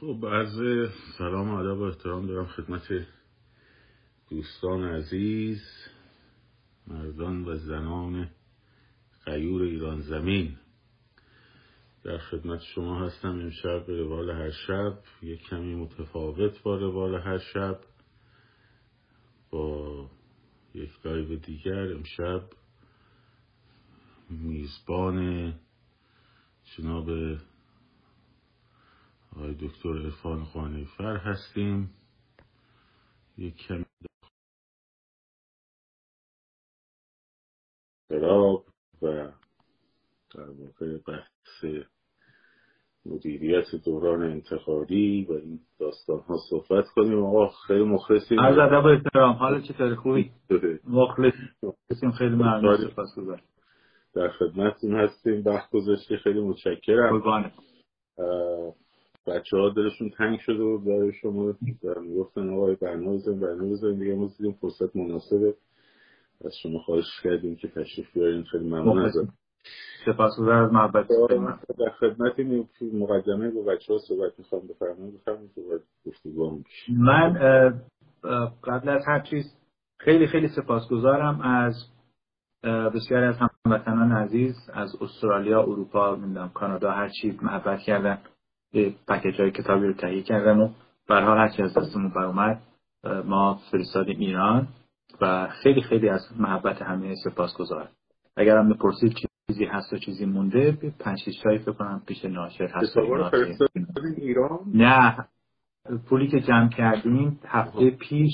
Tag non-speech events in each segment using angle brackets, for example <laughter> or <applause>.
خب عرض سلام و ادب و احترام دارم خدمت دوستان عزیز مردان و زنان غیور ایران زمین. در خدمت شما هستم امشب به روال هر شب یک کمی متفاوت با روال هر شب. با یک لایو دیگر امشب میزبان جناب آقای دکتر خانه فر هستیم. یک کمی دراب و در واقع بحث مدیریت دوران انتقادی و این داستان ها صحبت کنیم. آقا خیلی مخلصیم. از ادب و احترام. حالا چطور خوبی؟ مخلصیم. خیلی ممنون. سپاسگزارم. در خدمتتون هستیم. وقت گذاشتی. خیلی متشکرم. بچه ها دلشون تنگ شده و برای شما. می‌گفتن آقای برنامه بزنیم برنامه بزنیم دیگه ما دیدیم فرصت مناسبه. از شما خواهش کردیم که تشریف بیارین. خیلی ممنون ازت سپاسگزار از محبت در خدمت این مقدمه با بچه ها صحبت می‌خوام. بفرمایید. بفرمایید. صحبت گفتگو من قبل از هر چیز خیلی خیلی سپاسگزارم از بسیاری از هموطنان عزیز از استرالیا اروپا نمی‌دونم کانادا هر چیز محبت کردن. پکیج های کتابی رو تهیه کردن و برها هرچی از دستمون اومد ما فرستادیم ایران و خیلی خیلی از محبت همه سپاس گذارم اگر هم بپرسید چیزی هست و چیزی مونده پنج شیش فکر کنم پیش ناشر هست. ایران؟ نه. پولی که جمع کردیم هفته پیش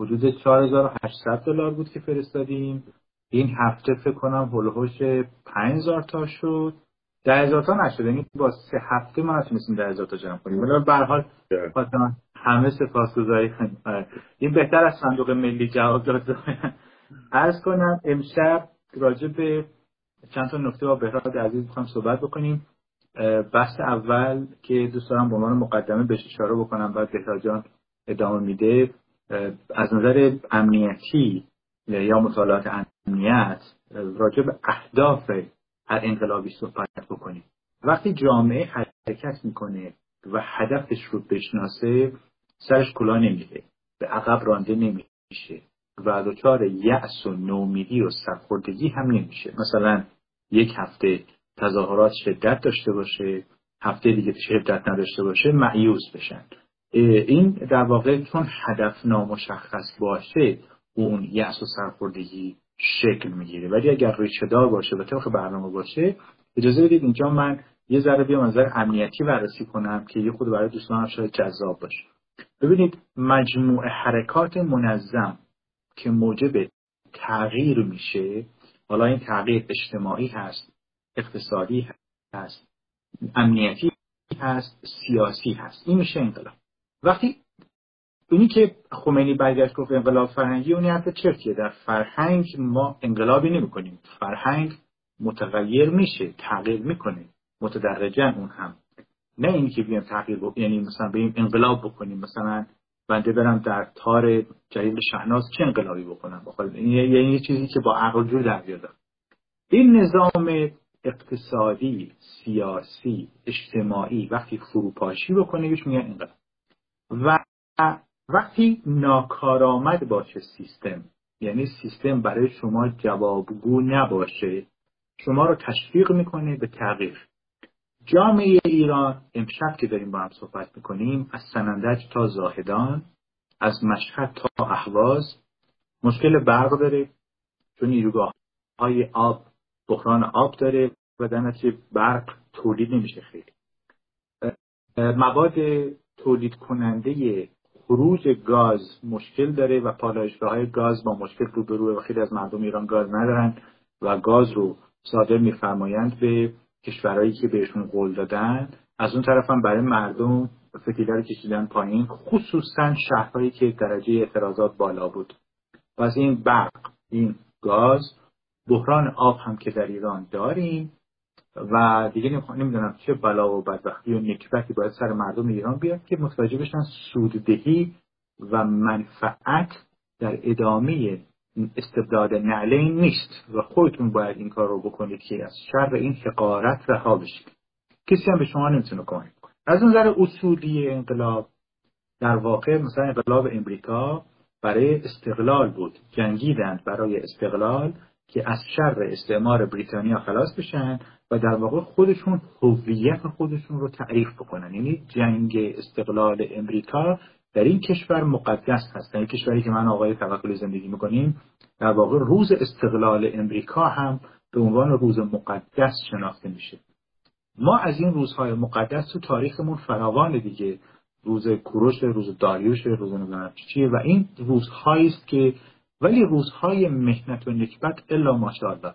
حدود 4800 دلار بود که فرستادیم. این هفته فکر کنم هلوهوش 5000 تا شد. ده هزار تا نشده یعنی با سه هفته ما نتونستیم ده هزار تا جمع کنیم. ولی به حال همه سپاسگزاری آره. این بهتر از صندوق ملی جواب داد. عرض کنم امشب راجع به چند تا نکته با بهراد عزیز می‌خوام صحبت بکنیم. بحث اول که دوست دارم به عنوان مقدمه بهش اشاره بکنم بعد بهراد جان ادامه میده. از نظر امنیتی یا مطالعات امنیت راجع به اهداف هر انقلابی صحبت بکنیم. وقتی جامعه حرکت می‌کنه و هدفش رو بشناسه سرش کلا نمیده. به عقب رانده نمیشه. و دچار یأس و نومیدی و سرخوردگی هم نمیشه. مثلا یک هفته تظاهرات شدت داشته باشه هفته دیگه شدت نداشته باشه معیوز بشن. این در واقع چون هدف نامشخص باشه اون یأس و سرخوردگی شکل می‌گیره. ولی اگر ریشه دار باشه و طبق برنامه باشه اجازه بدید اینجا من یه ذره بیام نظر امنیتی بررسی کنم که یه خود برای دوستان هم شاید جذاب باشه. ببینید مجموع حرکات منظم که موجب تغییر میشه حالا این تغییر اجتماعی هست اقتصادی هست امنیتی هست سیاسی هست. این میشه انقلاب. وقتی اونی که خمینی برگشت گفت انقلاب فرهنگی اونی حرف چرتیه. در فرهنگ ما انقلابی نمی کنیم فرهنگ متغیر میشه تغییر می‌کنه. متدرجن اون هم. نه اینی که بیایم تغییر بکنیم یعنی مثلا بیم انقلاب بکنیم. مثلا بنده برم در تار جدید شهناز چه انقلابی بکنم؟ یعنی یه چیزی که با عقل جو در بیاد. این نظام اقتصادی سیاسی اجتماعی وقتی فروپاشی بکنه میگن انقلاب. و وقتی ناکارآمد باشه سیستم؟ یعنی سیستم برای شما جوابگو نباشه. شما رو تشویق می‌کنه به تغییر. جامعه ایران امشب که داریم با هم صحبت می‌کنیم از سنندج تا زاهدان از مشهد تا احواز مشکل برق داره چون نیروگاه های آب بحران آب داره و در برق تولید نمیشه خیلی. مواد تولید کننده خروج گاز مشکل داره و پالایشگاه های گاز با مشکل روبروه و خیلی از مردم ایران گاز ندارن و گاز رو صادر میفرمایند به کشورهایی که بهشون قول دادن. از اون طرف هم برای مردم فتیله رو کشیدن پایین خصوصا شهرهایی که درجه اعتراضات بالا بود. و از این برق این گاز بحران آب هم که در ایران داریم و دیگه نمی‌دونم چه بلا و بدبختی و نکبتی باید سر مردم ایران بیاد که متوجه بشن سوددهی و منفعت در ادامه استبداد نعلین نیست و خودتون باید این کار رو بکنید که از شر این حقارت رها بشید. کسی هم به شما نمی‌تونه کمک کنه از نظر اصولی انقلاب در واقع مثلا انقلاب امریکا برای استقلال بود. جنگیدند برای استقلال. که از شر استعمار بریتانیا خلاص بشن و در واقع خودشون هویت خودشون رو تعریف بکنن. یعنی جنگ استقلال امریکا در این کشور مقدس هست. در این کشوری که من آقای توکلی زندگی می‌کنیم در واقع روز استقلال امریکا هم به عنوان روز مقدس شناخته میشه. ما از این روزهای مقدس تو تاریخمون فراوان دیگه. روز کوروش روز داریوش روز نمی‌دونم و این روزهایی است که ولی روزهای مهنت و نکبت الا ماشاءالله.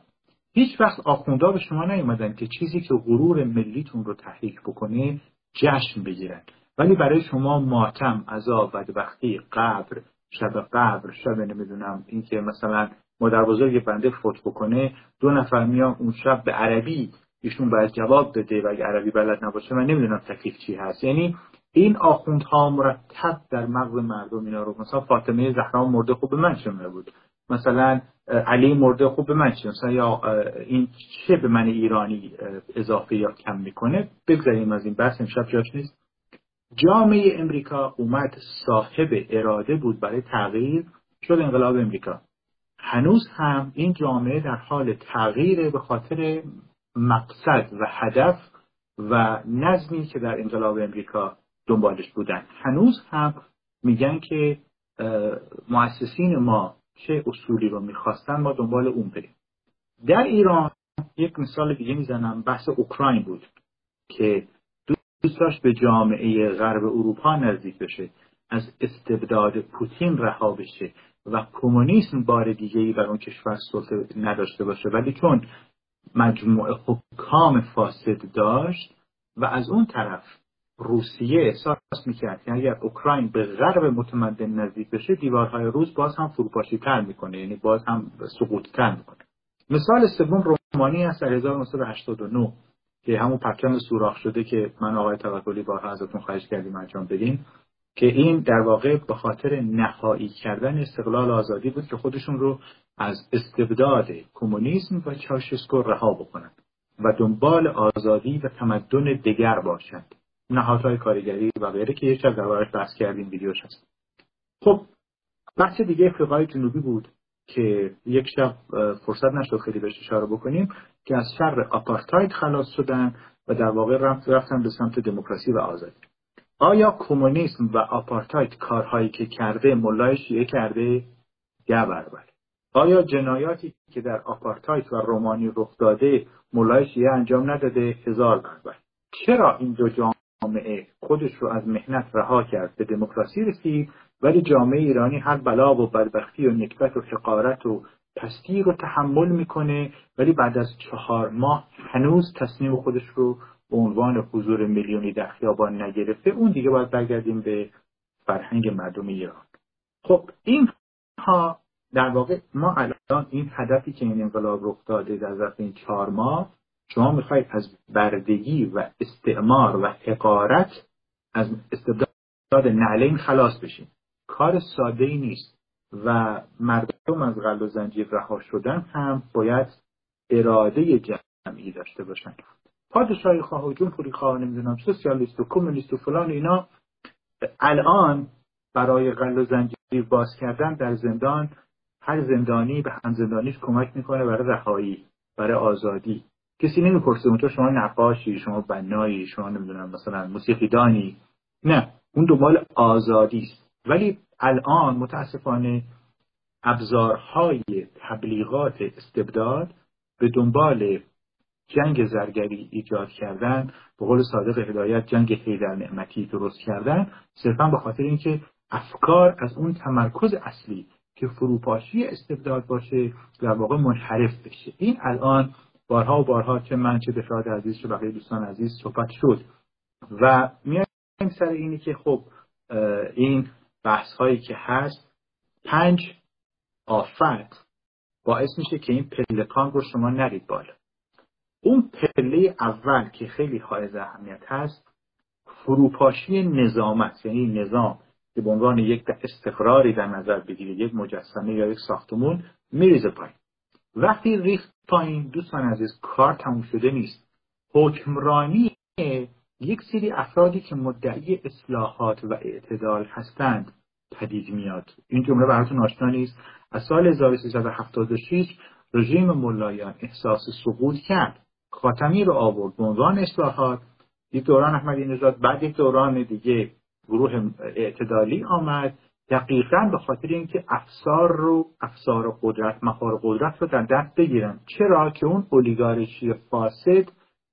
هیچ وقت آخوندا به شما نیومدن که چیزی که غرور ملیتون رو تحریک بکنه جشن بگیرن. ولی برای شما ماتم عذاب بدبختی قبر شب قبر شب نمی‌دونم اینکه مثلا مادر بزرگ بنده فوت بکنه دو نفر میان اون شب به عربی ایشون باید جواب بده و اگه عربی بلد نباشه من نمی‌دونم تکلیف چی هست. یعنی این آخوندها مرتب در مغز مردم اینا رو مثلا فاطمه زهرا مرده خوب من شمه بود مثلا علی مرده خوب به من مثلا یا این چه به من ایرانی اضافه یا کم می‌کنه؟ بگذاریم از این بحث امشب جاش نیست. جامعه امریکا اومد صاحب اراده بود برای تغییر شد انقلاب امریکا. هنوز هم این جامعه در حال تغییر به خاطر مقصد و هدف و نظمی که در انقلاب امریکا دنبالش بودن. هنوز هم میگن که مؤسسین ما چه اصولی رو می‌خواستن ما دنبال اون بریم. در ایران یک مثال دیگه می‌زنم بحث اوکراین بود که دوست داشت به جامعه غرب اروپا نزدیک بشه از استبداد پوتین رها بشه و کمونیسم بار دیگه ای بر اون کشور سلطه نداشته باشه. ولی چون مجموعه حکام فاسد داشت و از اون طرف روسیه احساس می‌کرد که اگر اوکراین به غرب متمدن نزدیک بشه دیوارهای روز باز هم فروپاشی تر می‌کنه یعنی باز هم سقوط تر می‌کنه. مثال سوم رومانی است در 1989 که همون پرچم سوراخ شده که من آقای توکلی بارها ازتون خواهش کردیم انجام بدین که این در واقع به خاطر نهایی کردن استقلال آزادی بود که خودشون رو از استبداد کمونیسم و چاشسکو رها بکنند و دنبال آزادی و تمدن دیگر باشند. نهادهای کارگری و غیره که یک شب دربارش بحث کردیم ویدیوش هست. خب بحث دیگه افریقای جنوبی بود که یک شب فرصت نشد خیلی بهش اشاره بکنیم که از شر آپارتاید خلاص شدن و در واقع رفتن به سمت دموکراسی و آزادی. آیا کمونیسم و آپارتاید کارهایی که کرده ملای شیعه کرده؟ ده برابر. آیا جنایاتی که در آپارتاید و رومانی رخ داده ملای شیعه انجام نداده؟ هزار برابر. چرا این دو جامعه خودش رو از مهنت رها کرد به دموکراسی رسید ولی جامعه ایرانی هر بلا و بدبختی و نکبت و حقارت و پستی رو تحمل می‌کنه ولی بعد از چهار ماه هنوز تصمیم خودش رو به عنوان حضور میلیونی در خیابان نگرفته. اون دیگه باید برگردیم به فرهنگ مردم ایران. خب این ها در واقع ما الان این هدفی که این انقلاب رخ داده در ظرف این چهار ماه می‌خواید از بردگی و استعمار و حقارت از استبداد نعلین خلاص بشین. کار ساده ای نیست و مردم از غل و زنجیر رها شدن هم باید اراده جمعی داشته باشن. پادشاهی خواه و جمهوری خواه نمی‌دونم سوسیالیست و کمونیست و فلان اینا الان برای غل و زنجیر باز کردن در زندان هر زندانی به هم زندانیش کمک می‌کنه برای رهایی برای آزادی. کسی نمی‌پرسه اون تو شما نقاشی شما بنایی شما نمی‌دونم مثلا موسیقیدانی. نه اون دنبال آزادی است. ولی الان متاسفانه ابزارهای تبلیغات استبداد به دنبال جنگ زرگری ایجاد کردن به قول صادق هدایت جنگ حیدر نعمتی درست کردن صرفا به خاطر اینکه افکار از اون تمرکز اصلی که فروپاشی استبداد باشه در واقع منحرف بشه. این الان بارها و بارها چه من چه دفراد عزیز چه بقیه دوستان عزیز صحبت شد. و میایم سر اینی که خب این بحث هایی که هست پنج آفت باعث میشه که این پلکان رو شما نرید بالا. اون پله اول که خیلی حائز اهمیت هست فروپاشی نظامت. یعنی نظام که به عنوان یک استقراری در نظر بگیرید یک مجسمه یا یک ساختمون میریزه پایین. وقتی ریخت پایین دوستان عزیز کار تموم شده نیست. حکمرانی یک سری افرادی که مدعی اصلاحات و اعتدال هستند پدید میاد. این جمله براتون آشنا نیست. از سال 1376 رژیم ملایان احساس سقوط کرد. خاتمی رو آورد به عنوان اصلاحات. یک دوران احمدی نژاد بعد یک دوران دیگه گروه اعتدالی آمد. دقیقا به خاطر اینکه افسار رو افسار قدرت مخار قدرت رو در دست بگیرن. چرا که اون اولیگارشی فاسد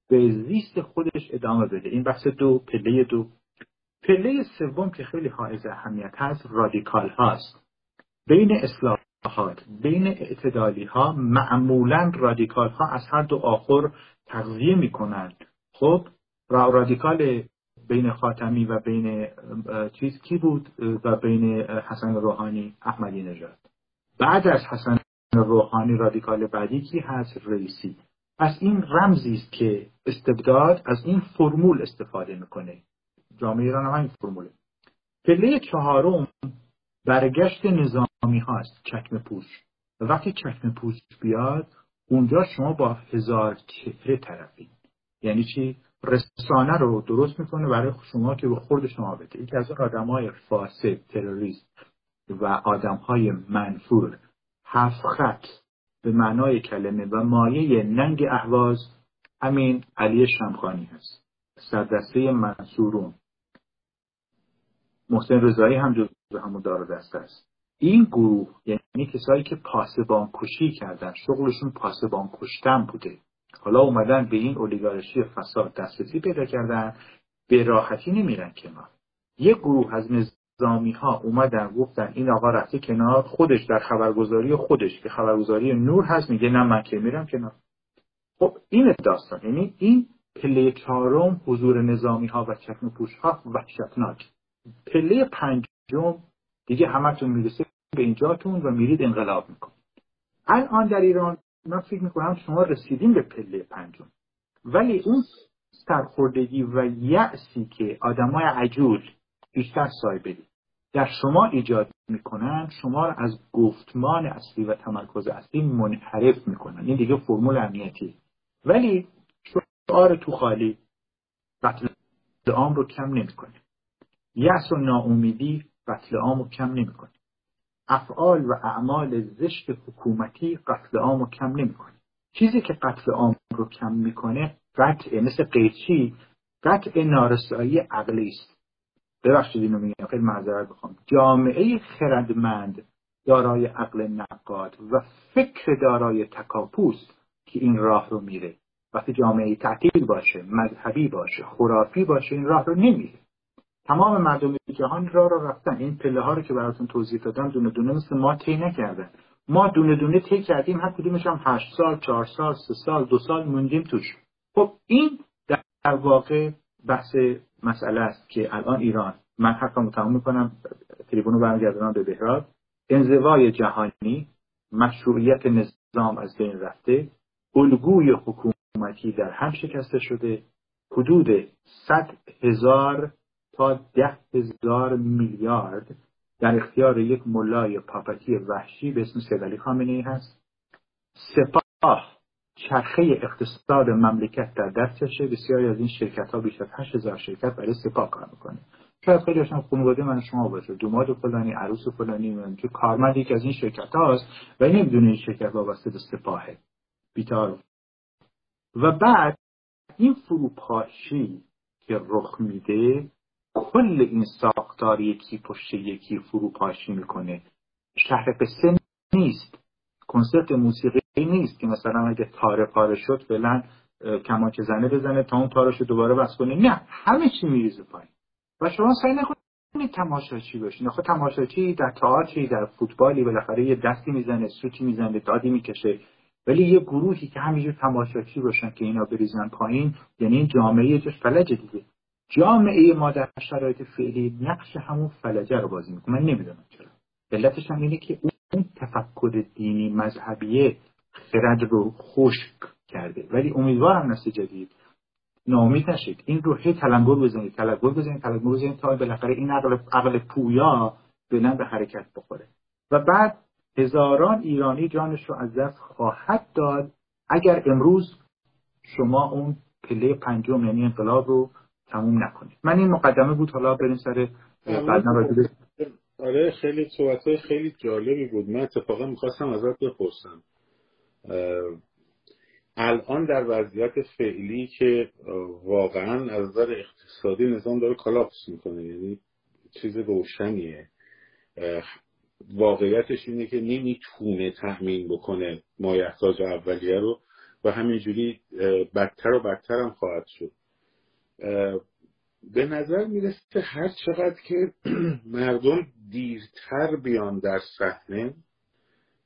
به زیست خودش ادامه بده؟ این بحث دو پله دو. پله سوم که خیلی حائز اهمیت هست رادیکال هاست. بین اصلاحات بین اعتدالی ها معمولا رادیکال ها از هر دو آخر تغذیه می‌کنند. خب رادیکال بین خاتمی و بین چیز کی بود؟ و بین حسن روحانی احمدی نژاد. بعد از حسن روحانی رادیکال بعدی کی هست؟ رئیسی. پس این رمزی است که استبداد از این فرمول استفاده می‌کنه. جامعه ایران هم این فرموله. پله چهارم برگشت نظامی هاست چکم پوش. وقتی چکم پوش بیاد اونجا شما با هزار چهره طرفین. یعنی چی؟ رسانه رو درست می‌کنه برای شما که به خورد شما بده. یکی از آدم های فاسد تروریست و آدم های منفور. هفت خط به معنای کلمه و مایه ننگ احواز همین علی شمخانی هست. سردسته منصورون. محسن رضایی هم جزو همون دار دست است. این گروه یعنی کسایی که پاسبان کشی کردن شغلشون پاسبان کشتن بوده. حالا اومدن به این اولیگارشی فساد دسترسی پیدا کردن به راحتی نمیرن کنار. یه گروه از نظامی ها اومدن گفتن این آقا رفته کنار خودش در خبرگزاری خودش که خبرگزاری نور هست میگه نه من که میرم کنار. خب این داستان یعنی این پله چهارم حضور نظامی ها و چکم پوش ها وحشتناک. پله پنجم دیگه همتون می‌رسه به اینجاتون و میرید انقلاب میکن الان در ایران من فکر می‌کنم شما رسیدیم به پله پنجم. ولی اون سرخوردگی و یأسی که آدمای عجول بیشتر سایبری در شما ایجاد می‌کنن شما رو از گفتمان اصلی و تمرکز اصلی منحرف می‌کنن. این دیگه فرمول امنیتی ولی شعار تو خالی قتل عام رو کم نمی‌کنه. یأس و ناامیدی قتل عام رو کم نمی‌کنه. افعال و اعمال زشت حکومتی قتل عام رو کم نمی‌کنه. چیزی که قتل عام رو کم می‌کنه قطع مثل قیچی قطع نارسایی عقلی است. ببخشید اینو میگم خیلی معذرت بخوام جامعه خردمند دارای عقل نقاد و فکر دارای تکاپوست که این راه رو میره. وقتی جامعه تعطیل باشه مذهبی باشه خرافی باشه این راه رو نمیره. تمام مردم جهان را را رفتن. این پله ها رو که براتون توضیح دادم دونه دونه مثل ما طی نکردن ما دونه دونه طی کردیم هر کدومش هم هشت سال چهار سال سه سال دو سال موندیم توش. خب این در واقع بحث مسئله است که الان ایران. من حرفمو تمام می‌کنم. تریبون رو برمیگردونم به بهراد. انزوای جهانی مشروعیت نظام از بین رفته. الگوی حکومتی در هم شکسته شده. حدود صد هزار ده هزار میلیارد در اختیار یک ملای پاپتی وحشی به اسم سید علی خامنه ای هست. سپاه چرخه اقتصاد مملکت در دستشه بسیاری از این شرکت ها بیش از 8000 شرکت برای سپاه کار می‌کنه. شاید خیلی هاشون خانواده من شما باشه. دوماد فلانی عروس فلانی من که کارمند یکی از این شرکت هاست و نمی‌دونه این شرکت وابسته به سپاهه. بیتار و بعد این فروپاشی که رخ میده کل این ساختار یکی پشت یکی فروپاشی می‌کنه. شهر قصه نیست. کنسرت موسیقی نیست که مثلا اگه تاره پاره شد فعلا کمانچه زنه بزنه تا اون تارش دوباره بس کنه. نه همه چی میریزه پایین. و شما سعی نکنید تماشاچی باشین. آخه تماشاچی در تئاتری در فوتبالی بالاخره یه دستی می‌زنه سوتی می‌زنه دادی می‌کشه. ولی یه گروهی که همینجور تماشاچی باشن که اینا بریزن پایین یعنی این جامعه جاش فلج دیگه. جامعه ما در شرایط فعلی نقش همون فلجه رو بازی می‌کنه. من نمی‌دونم چرا. علتش هم اینه که اون تفکر دینی مذهبیه خرد رو خشک کرده. ولی امیدوارم نسل جدید ناامید نشید. این رو هی تلنگر بزنید تلنگر بزنید تلنگر بزنید تا بالاخره این عقل عقل پویا بلند به حرکت بخوره. و بعد هزاران ایرانی جانش رو از دست خواهد داد. اگر امروز شما اون پله پنجم یعنی انقلاب رو تموم نکنید من این مقدمه بود حالا بریم سر بعد آره خیلی صحبت خیلی جالبی بود. من اتفاقا می‌خواستم ازت بپرسم. الان در وضعیت فعلی که واقعا از نظر اقتصادی نظام داره کلاپس می‌کنه یعنی چیز روشنیه. واقعیتش اینه که نمی‌تونه تأمین بکنه مایحتاج اولیه رو و همینجوری بدتر و بدتر هم خواهد شد. به نظر می‌رسه هر چقدر که <clears throat> مردم دیرتر بیان در صحنه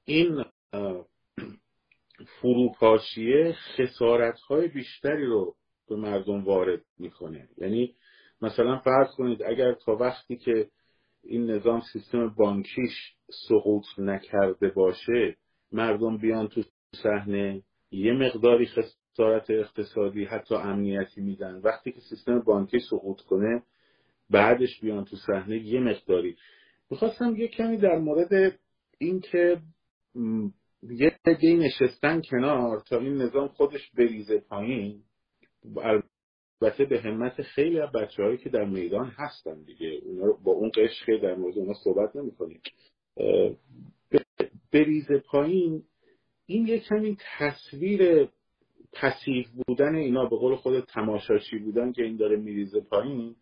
این <clears throat> فروپاشیه خسارت های بیشتری رو به مردم وارد می‌کنه. یعنی مثلا فرض کنید اگر تا وقتی که این نظام سیستم بانکیش سقوط نکرده باشه مردم بیان تو صحنه یه مقداری خسارت اقتصادی حتی امنیتی میدن. وقتی که سیستم بانکی سقوط کنه بعدش بیان تو صحنه یه مقداری. می‌خواستم یه کمی در مورد اینکه یه دی نشستن کنار تا این نظام خودش بریزه پایین البته به همت خیلی از بچه هایی که در میدان هستن دیگه. اونا با اون قشق در مورد اونا صحبت نمی کنیم بریزه پایین این یه کمی تصویر پسیو بودن اینا به قول خود تماشاشی بودن که این داره میریزه پایین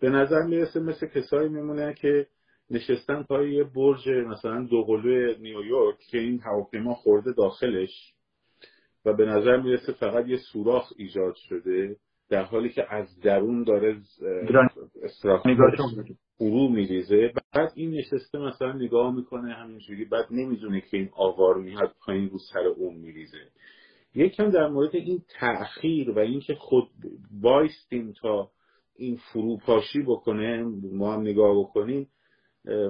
به نظر می‌رسه مثل کسایی میمونه که نشستن پای یه برج مثلا دوقلوی نیویورک که این هواپیما خورده داخلش و به نظر می‌رسه فقط یه سوراخ ایجاد شده در حالی که از درون داره فرو میریزه. بعد این نشسته مثلا نگاه می‌کنه همینجوری بعد نمی‌دونه که این آوار میاد پایین رو سر اون میریزه. یکم در مورد این تأخیر و اینکه خود بایستیم تا این فروپاشی بکنه ما هم نگاه بکنیم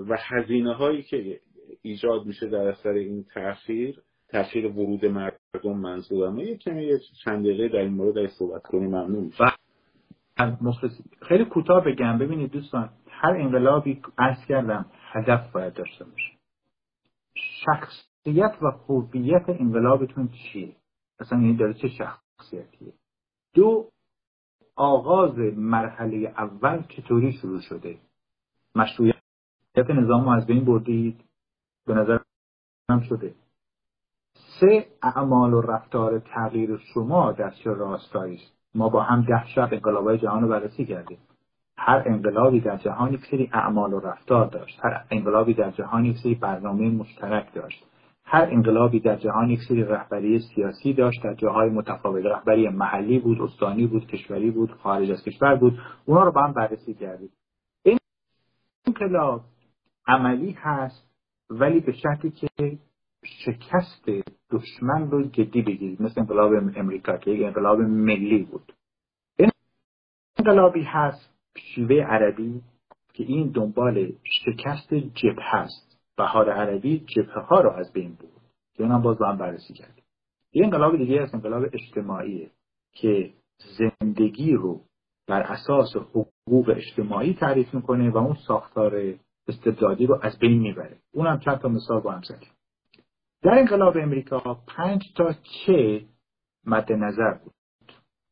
و هزینه هایی که ایجاد میشه در اثر این تاخیر تاخیر ورود مردم منظورمه یه کمی چند دقیقه در این مورد صحبت کنیم ممنون میشه خیلی کوتاه بگم. ببینید دوستان هر انقلابی عرض کردم هدف باید داشته باشه. شخصیت و خوبیت انقلابتون چیه؟ اصلا این داره چه شخصیتیه؟ دو آغاز مرحله اول چطوری شروع شده؟ مشروعیت نظام از بین بردید؟ به نظر هم شده. سه اعمال و رفتار تغییر شما در چه راستایی است؟ ما با هم ده شب انقلابهای جهان رو بررسی کردیم. هر انقلابی در جهان یک سری اعمال و رفتار داشت. هر انقلابی در جهان یک سری برنامه مشترک داشت. هر انقلابی در جهان یک سری رهبری سیاسی داشت در جاهای متفاوت. رهبری محلی بود استانی بود کشوری بود خارج از کشور بود. اونا رو با هم بررسی کردیم. این انقلاب عملی هست ولی به شرطی که شکست دشمن رو جدی بگیرید. مثل انقلاب امریکا که یک انقلاب ملی بود. این انقلابی هست شیوه عربی که این دنبال شکست جبه هست بهار عربی جبهه ها رو از بین بود که اونم باز با هم بررسی کردیم یه انقلاب دیگه از انقلاب اجتماعیه که زندگی رو بر اساس حقوق اجتماعی تعریف می‌کنه و اون ساختار استبدادی رو از بین می‌بره. اونم چند تا مثال با هم زدیم. در انقلاب امریکا پنج تا چه مد نظر بود؟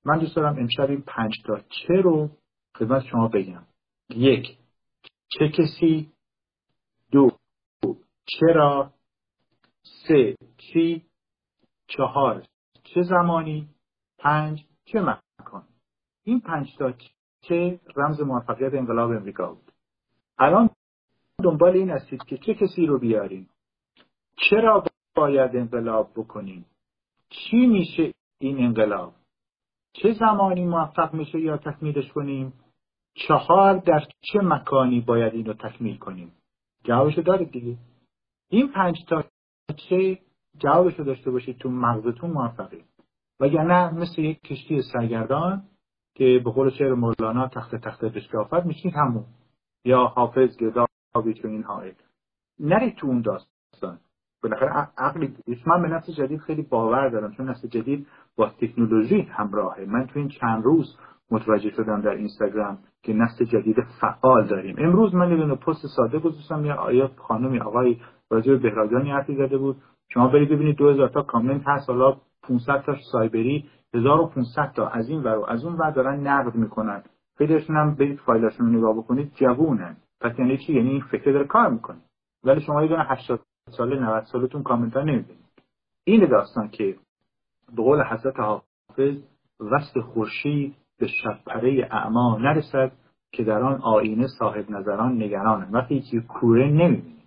من دوست دارم امشب این پنج تا چه رو خدمت شما بگم. یک چه کسی؟ دو چرا سه چی چهار چه زمانی؟ پنج چه مکان؟ این پنج تا چه رمز موفقیت انقلاب امریکا بود. الان دنبال این هستید که چه کسی رو بیاریم چرا باید انقلاب بکنیم چی میشه این انقلاب؟ چه زمانی موفق میشه یا تکمیلش کنیم؟ چهار در چه مکانی باید اینو تکمیل کنیم؟ جوابشو دارید دیگه. این پنج تا چه جوابشو داشته باشید تو مغزتون موفقی. وگرنه مثل یک کشتی سرگردان که به قول شعر مولانا تخت تخت بشکافت میشین همون. یا حافظ گدابی تو این حائط نرید تو اون داستان. بالاخره عقلی من به نسل جدید خیلی باور دارم چون نسل جدید با تکنولوژی همراهه. من تو این چند روز متوجه شدم در اینستاگرام که نسل جدید فعال داریم. امروز من یه پست ساده گذاشتم یا آیا خانمی آقای راجع به بهرادیانی حرفی زده بود. شما برید ببینید 2000 تا کامنت هست. حالا 500 تا سایبری 1500 تا از این ور و از اون ور دارن نقد می‌کنن. خیلیشون هم برید فایلاشون رو نگاه بکنید جوونن. پس یعنی چی؟ یعنی این فکر داره کار می‌کنه. ولی شما یه دونه 80 ساله 90 سالتون کامنتار نمی‌بینید. این داستان که به قول حضرت حافظ وست خورشید به شبپره اعما نرسد که در آن آینه صاحب نظران نگرانند. وقتی که کوره نمی‌بینی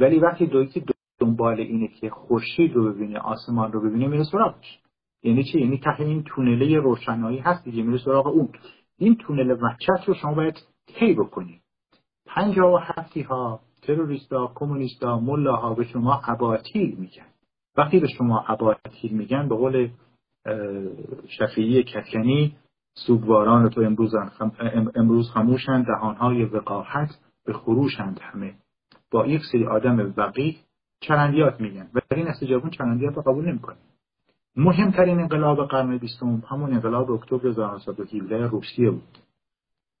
ولی وقتی دوی که دنبال اینه که خورشید رو ببینه آسمان رو ببینه میره سراغش یعنی چی؟ یعنی ته این تونله روشنایی هست دیگه میره سراغ اون. این تونل وحشت رو شما باید طی بکنید پنجاه و هفتی ها تروریستا کمونیستا ملاها به شما اباطیل میگن. وقتی به شما اباطیل میگن به قول شفیعی کتکنی سوگواران تو امروز, امروز خموشند دهانهای وقاحت به خروشند همه. با یک سری آدم وقیح چرندیات میگن. و این استجابون چرندیات رو قبول نمی‌کنه مهمترین انقلاب قرن بیستم همون انقلاب اکتبر 1917 روسیه بود.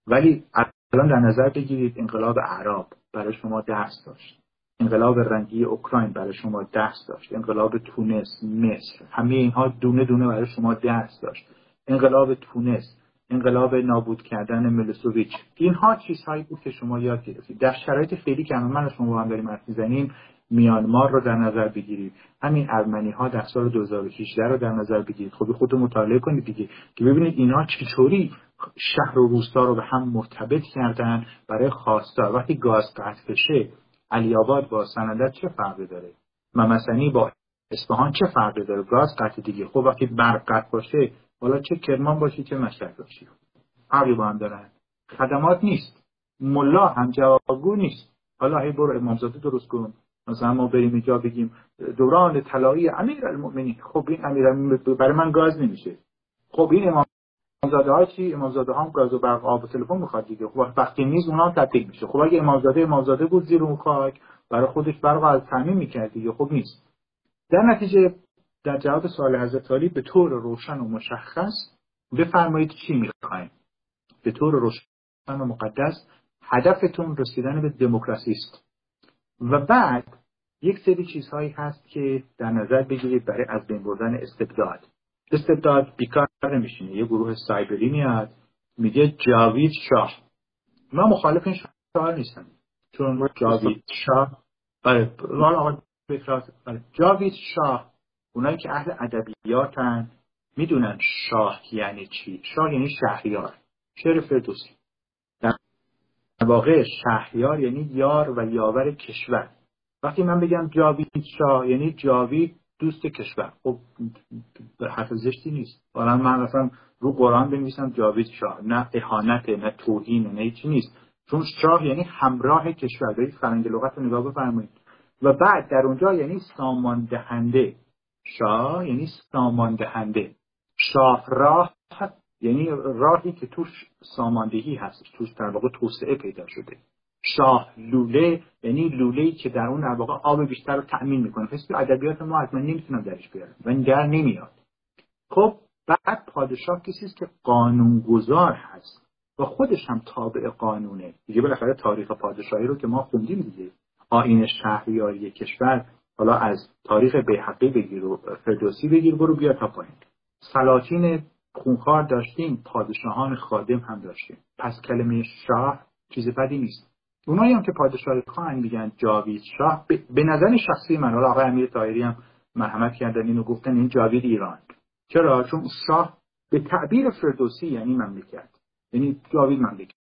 ولی الان در نظر بگیرید انقلاب عرب برای شما دست داشت. انقلاب رنگی اوکراین برای شما دست داشت. انقلاب تونس مصر همه اینها دونه دونه برای شما دست داشت. انقلاب تونس انقلاب نابود کردن ملسوویچ. اینها چیزهایی بود که شما یاد گرفتید. در شرایط فعلی که من و شما با هم داریم حرف می‌زنیم میانمار رو در نظر بگیرید. همین ارمنی ها در سال 2018 رو در نظر بگیرید. خب خود مطالعه کنید دیگه. که ببینید اینها چطوری شهر و روستا رو به هم مرتبط کردن برای خواستار وقتی گاز قطع بشه علی آباد با سندت چه فرقی داره؟ ممسنی با اصفهان چه فرقی داره؟ گاز قطع دیگه. خب وقتی برق قطع باشه حالا چه کرمان باشی چه مشهد باشی. فرقی با هم دارن. خدمات نیست. ملا هم جوابگو نیست. حالا هی برو امامزاده درست کن. مثلا ما بریم اینجا بگیم دوران طلایی امیر المؤمنین خب این امیر برای من گاز نمیشه. خب این امامزاده ها چی؟ امامزاده ها هم گاز و برق آب و تلفن می‌خواد دیگه. خب وقتی نیست اونها تبدیل میشه. خب اگه امامزاده امامزاده بود زیر اون خاک برای خودش برق از تعمین می‌کرد دیگه. خب نیست. در نتیجه در جواب سوال حضرت علی به طور روشن و مشخص بفرمایید چی می‌خوایم. به طور روشن و مقدس هدفتون رسیدن به دموکراسی است. و بعد یک سری چیزهایی هست که در نظر بگیرید برای از بین بردن استبداد. استبداد بیکار نمیشینه یه گروه سایبری میاد میگه جاوید شاه. من مخالف این شاه نیستم. چون جاوید شاه بله بله جاوید شاه اونایی که اهل ادبیاتن می‌دونن شاه یعنی چی؟ شاه یعنی شهریار شعر فردوسی. در واقع شهریار یعنی یار و یاور کشور. وقتی من بگم جاوید شاه یعنی جاوید دوست کشور. خب حرف زشتی نیست. حالا من مثلا رو قرآن بنویسم جاوید شاه. نه اهانت نه توهین نه هیچی نیست. چون شاه یعنی همراه کشور. دارید فرنگ لغت رو نگاه بفرمایید. و بعد در اونجا یعنی سامان دهنده شاه یعنی سامان دهنده شاه راه یعنی راهی که توش ساماندهی هست توش در واقع توسعه پیدا شده. شاه لوله یعنی لوله که در اون در واقع آب بیشتر رو تأمین می‌کنه. پس ادبیات ما حتما نمی‌تونم درش بیارم. و این در نمیاد. خب بعد پادشاه کسی است که قانونگذار هست. و خودش هم تابع قانونه. دیگه بالاخره تاریخ پادشاهی رو که ما خوندیم دیگه. آین شهریاری کشور حالا از تاریخ بیحقی بگیر و فردوسی بگیر برو بیا تا پایین. سلاطین خونخوار داشتیم پادشاهان خادم هم داشتیم. پس کلمه شاه چیز بدی نیست. اونایی هم که پادشاه خواهن میگن جاوید شاه به نظر شخصی من حالا آقای امیر تایری هم مرحمت کردن اینو گفتن این جاوید ایران. چرا؟ چون شاه به تعبیر فردوسی یعنی مملکت. یعنی جاوید مملکت.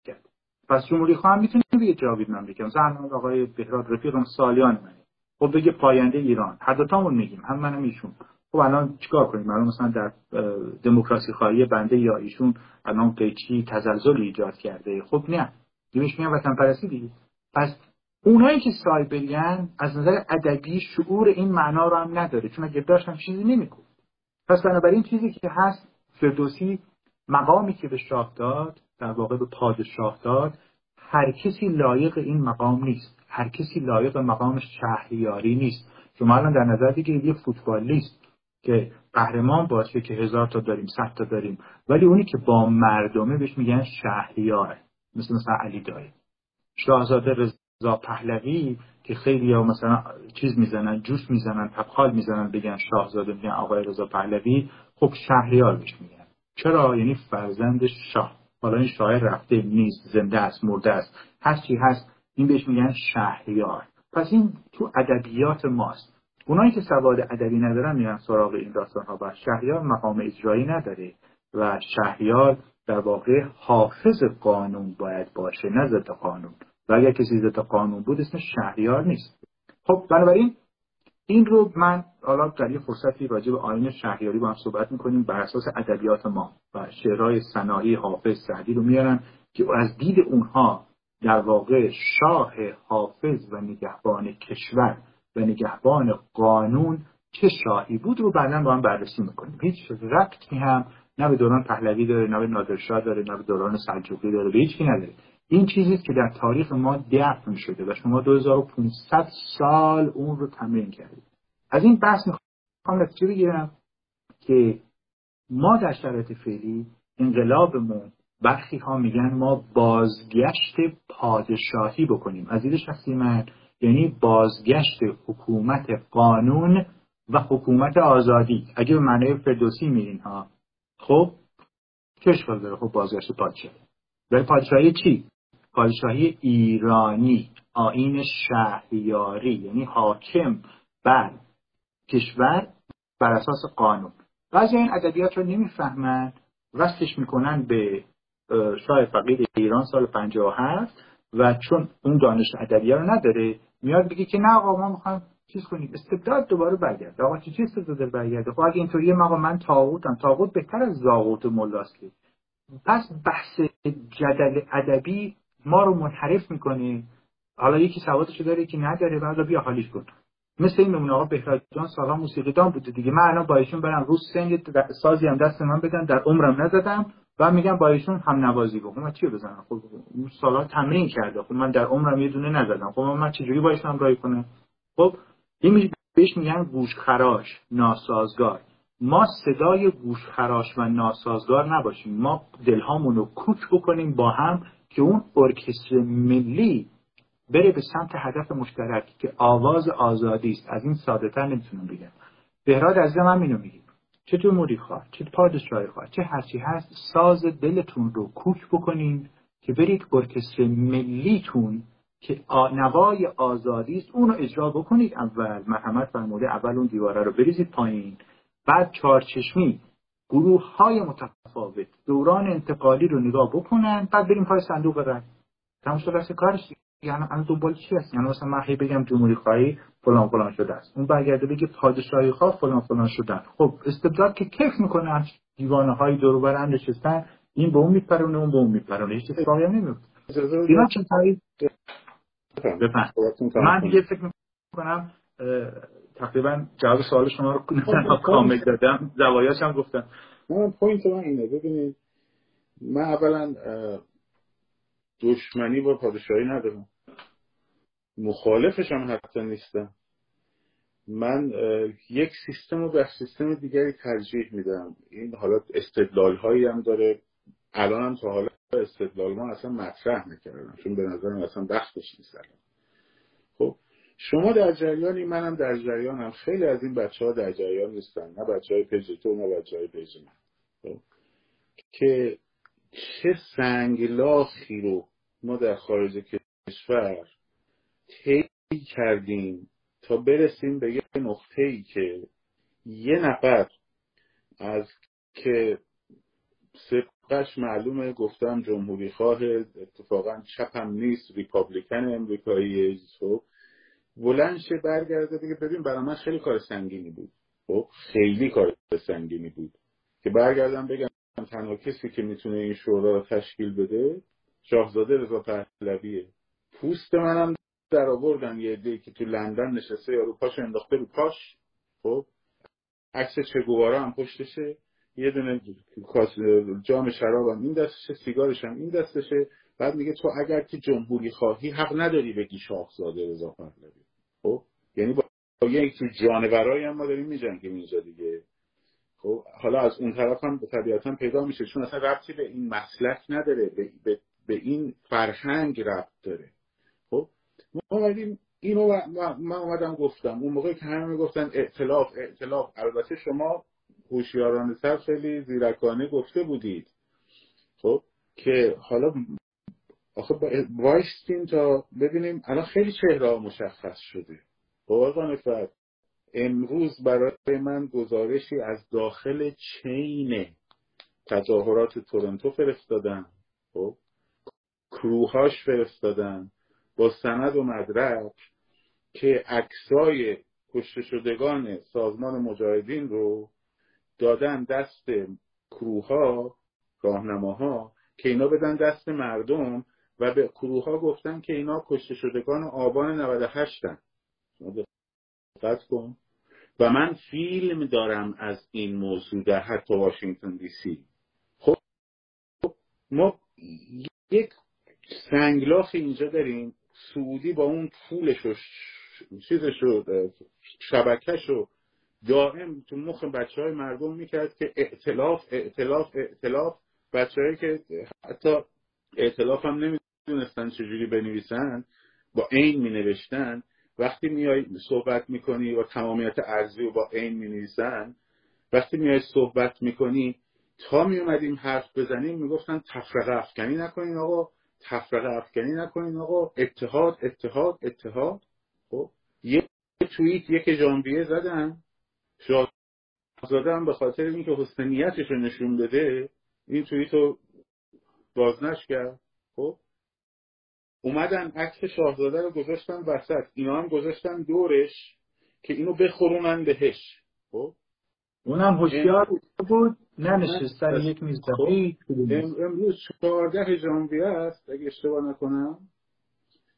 پس جمهوری خواهم می‌تونه بگه جاوید مملکت. مثلا آقای بهراد رفیق سالیان منه. خب بگه پاینده ایران. هر دوتامون میگیم. هم منم ایشون. خب الان چیکار کنیم؟ الان مثلا در دموکراسی خواهی بنده یا ایشون الان قیچی تزلزل ایجاد کرده. خب نه. دیمش میان وطن پرستی دیگه. پس اونایی که سایبریان از نظر ادبی شعور این معنا رو هم نداره. چون اگه داشت هم چیزی نمی‌گفت. پس بنابراین چیزی که هست فردوسی مقامی که به شاه داد در واقع به پادشاه داد هر کسی لایق این مقام نیست. هر کسی لایق مقام شهریاری نیست. شما الان در نظر بگیرید یه فوتبالیست که قهرمان باشه که هزار تا داریم صد تا داریم ولی اونی که با مردمه بهش میگن شهریاره مثل مثلا علی دایی. شاهزاده رضا پهلوی که خیلی ها مثلا چیز می‌زنن جوش می‌زنن تبخال می‌زنن بگن شاهزاده میگن آقای رضا پهلوی خب شهریار بهش میگن. چرا؟ یعنی فرزند شاه. حالا این شاعر رفته نیست زنده است مرده است. هر چی هست این بهش میگن شهریار. پس این تو ادبیات ماست. اونایی که سواد ادبی ندارن میرن سراغ این داستان ها و شهریار مقام اجرایی نداره و شهریار در واقع حافظ قانون باید باشه نه ضد قانون. و اگر کسی ضد قانون بود اسم شهریار نیست. خب بنابراین این رو من حالا در یه فرصتی راجع به آین شهریاری با هم صحبت می‌کنیم. بر اساس ادبیات ما و شعرهای صناعی حافظ سعدی رو میارن که از دید اونها در واقع شاه حافظ و نگهبان کشور و نگهبان قانون چه شاهی بود رو بعدا با هم بررسی می‌کنیم. هیچ ربطی هم نه به دوران پهلوی داره نه به نادرشاه داره نه به دوران سلجوقی داره به هیچ نداره. این چیزی که در تاریخ ما دفن شده و شما 2500 سال اون رو تمرین کردید. از این بحث می‌خوام نتیجه بگیرم که ما در شرایط فعلی انقلابمون برخی ها میگن ما بازگشت پادشاهی بکنیم. از دید شخصی من یعنی بازگشت حکومت قانون و حکومت آزادی. اگه به معنی فردوسی میرین ها خب اشکال داره؟ خب بازگشت پادشاهی. ولی پادشاهی چی؟ پادشاهی ایرانی آین شهریاری یعنی حاکم بر کشور بر اساس قانون. بعضی این ادبیات رو نمی‌فهمند وصلش می‌کنن به شاه فقید ایران سال 57 و چون اون دانش ادبیات رو نداره میاد بگه که نه آقا ما می‌خوایم چیز کنیم. استبداد دوباره برگرده. آقا چی چیز استبداد برگرده؟ خب اگه اینطوریه آقا من تاغوتم تاغوت بهتر از زاغوت ملاست پس بحث جدل ادبی ما رو منحرف می‌کنه. حالا یکی سوادشو داره که نداره. بعد بیا حالیش کن. مثل این نمونه آقا بهراد جان سالا موسیقی دان بوده دیگه. من الان با ایشون برم. روز سنگ سازی هم دست من بدن. در عمرم نزدم. و میگم با ایشون هم نوازی بکنم من چی بزنم؟ خب اون سالا تمرین کرده. خب من در عمرم یه دونه نزدم. خب من چجوری با ایشون همراهی کنم؟ خب این بهش میگن گوشخراش ناسازگار. ما صدای گوشخراش و ناسازگار نباشیم. ما دلهامون رو کوک بکنیم با هم که اون ارکستر ملی بره به سمت هدف مشترک که آواز آزادی است. از این ساده تر نمی‌تونم بگم. بهراد از من اینو میگیم چه جمهوری خواه چه پادشاهی خواه چه هرچی هست ساز دلتون رو کوک بکنین که برید ارکستر ملیتون که نوای آزادی است اون رو اجرا بکنید اول. مرحمت فرموده اول اون دیواره رو بریزید پایین. بعد چارچشمی گروه های متفاوت دوران انتقالی رو نگاه بکنن بعد بریم پای صندوق رای تمام شده کارش یعنی الان دنبال چی هست؟ یعنی مثلا من هی بگم جمهوری خواهی فلان فلان شده است. اون برگرده بگه پادشاهی خواه فلان فلان شدن. خب استبداد که کیف می‌کنه دیوانه های دور بر هم نشستن این به اون میپرونه اون به اون میپرونه. هیچ اتفاقی نمیفته اینا چه تایی من دیگه فکر می‌کنم تقریبا جواب سوال شما رو خب، کامل دادم. زوایاش هم گفتم. من point من اینه. ببینید من اولا دشمنی با پادشاهی ندارم. مخالفش هم حتی نیستم من یک سیستم رو به سیستم دیگری ترجیح میدم. این حالا استدلال هایی هم داره. الان هم تا حالا استدلال ما اصلا مطرح نکردم چون به نظرم اصلا بحثش نیست خب شما در جریانی منم در جریانم. خیلی از این بچه ها در جریان نیستن. نه بچه های پیج نه بچه های پیج خب. که چه سنگلاخی رو ما در خارج کشور طی کردیم تا برسیم به یه نقطه ای که یه نفر از که سبقش معلومه گفتم جمهوری خواه اتفاقا چپم نیست ریپابلیکن امریکایی خب. بلند شه برگرده بگه ببین برای من خیلی کار سنگینی بود. خب خیلی کار سنگینی بود. که برگردم بگم تنها کسی که می‌تونه این شورا رو تشکیل بده شاهزاده رضا پهلویه. پوست منم در آوردن یه عده‌ای که تو لندن نشسته یا رو پاش انداخته رو پاش خب عکس چگوارا هم پشتشه. یه دونه جام شرابم این دستشه سیگارش هم این دستشه. بعد میگه تو اگر که جمهوری خواهی حق نداری بگی شاهزاده رضا پهلوی. خب یعنی با یک تو جانورایی هم ما داریم میجنگیم اینجا دیگه. خب حالا از اون طرف هم طبیعتا پیدا میشه چون اصلا ربطی به این مسلک نداره به, به, به این فرهنگ ربط داره. ما اومدیم اینو من اومدم گفتم. اون موقع که همه می‌گفتن ائتلاف ائتلاف البته شما هوشیارانه تر خیلی زیرکانه گفته بودید. خب که حالا آخه وایستیم تا ببینیم. الان خیلی چهره مشخص شده. با فرد امروز برای من گزارشی از داخل چین تظاهرات تورنتو فرستادن. خب کروهاش فرستادن. با سند و مدرک که عکسای کشته شدگان سازمان مجاهدین رو دادن دست کروها راهنماها که اینا بدن دست مردم و به کروها گفتن که اینا کشته شدگان آبان 98 هن. دقت کن. و من فیلم دارم از این موضوع در حتی واشنگتن دی سی. خب ما یک سنگلاخ اینجا داریم. سعودی با اون پولش و چیزش رو شبکش رو دائم تو مخ بچه های مردم می‌کرد که اعتلاف اعتلاف اعتلاف بچه که حتی اعتلاف هم نمی‌دونستن چجوری بنویسن با عین می نوشتن وقتی میای صحبت می‌کنی و تمامیت ارزی رو با عین می نویسن وقتی میای صحبت می‌کنی تا می اومدیم حرف بزنیم می‌گفتن تفرقه افکنی نکنین آقا. تفرقه افکنی نکنین آقا. اتحاد اتحاد اتحاد. خب یه توییت یک ژانویه زدن. شاهزاده هم به خاطر اینکه حسنیتش رو نشون بده این توییت رو بازنش کرد. خب اومدن عکس شاهزاده رو گذاشتن وسط. اینا هم گذاشتن دورش که اینو بخورونن بهش. خب اونم هوشیار بود ننشستن یک میز خب. امروز چهارده ژانویه است اگه اشتباه نکنم.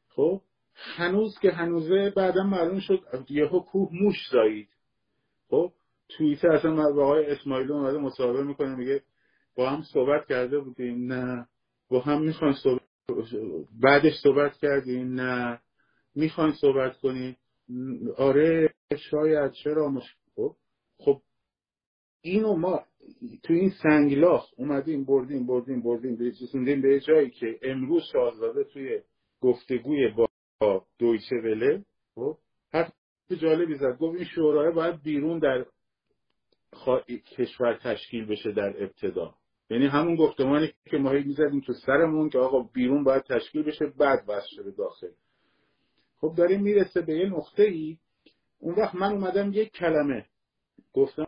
خب هنوز که هنوزه بعدا معلوم شد یهو کوه موش زایید. خب توییتر اصلا با آقای اسماعیل اومده مصاحبه می‌کنه میگه با هم صحبت کرده بودیم نه. با هم می‌خواین صحبت بعدش صحبت کردیم نه. می‌خواین صحبت کنیم. آره شاید چرا مش... خب. خب اینو ما تو این سنگلاخ اومدیم بردیم بردیم بردیم رسوندیم به جایی که امروز شاهزاده توی گفتگوی با دویچه وله خب حرف جالبی زد. گفت این شورای باید بیرون در کشور تشکیل بشه در ابتدا. یعنی همون گفتمانی که ما می‌زدیم تو سرمون که آقا بیرون باید تشکیل بشه بعد وصل به داخل. خب داریم می‌رسه به یه نقطه ای اون وقت من اومدم یک کلمه. گفتم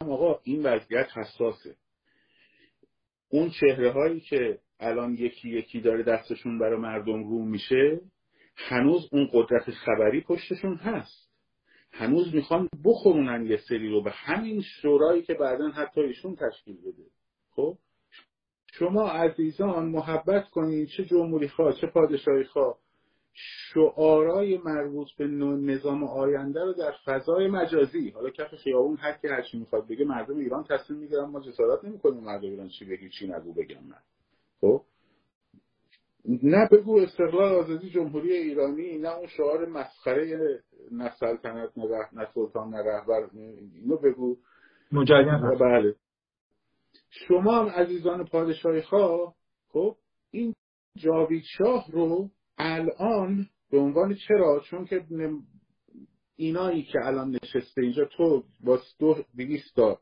آقا این وضعیت حساسه. اون چهره هایی که الان یکی یکی داره دستشون برای مردم رو میشه هنوز اون قدرت خبری پشتشون هست. هنوز می‌خوان بخورونن یه سری رو به همین شورایی که بعدا حتی ایشون تشکیل بده. خب؟ شما عزیزان محبت کنید چه جمهوری خواه چه پادشاهی خواه شعارای مربوط به نظام آینده رو در فضای مجازی حالا کف خیابون هر کی هرچی می‌خواد بگه مردم ایران تصمیم می‌گیرن ما جسارت نمی‌کنیم مردم ایران چی بگی چی نگو بگم من خب؟ نه بگو استقلال آزادی جمهوری ایرانی نه اون شعار مسخره نه سلطنت نه, نه سلطان نه رهبر اینو بگو. مجاهدین بله. شما هم عزیزان پادشاهی خواه خب این جاوید شاه رو الان به عنوان چرا؟ چون که اینایی که الان نشسته اینجا تو با دو بیست تا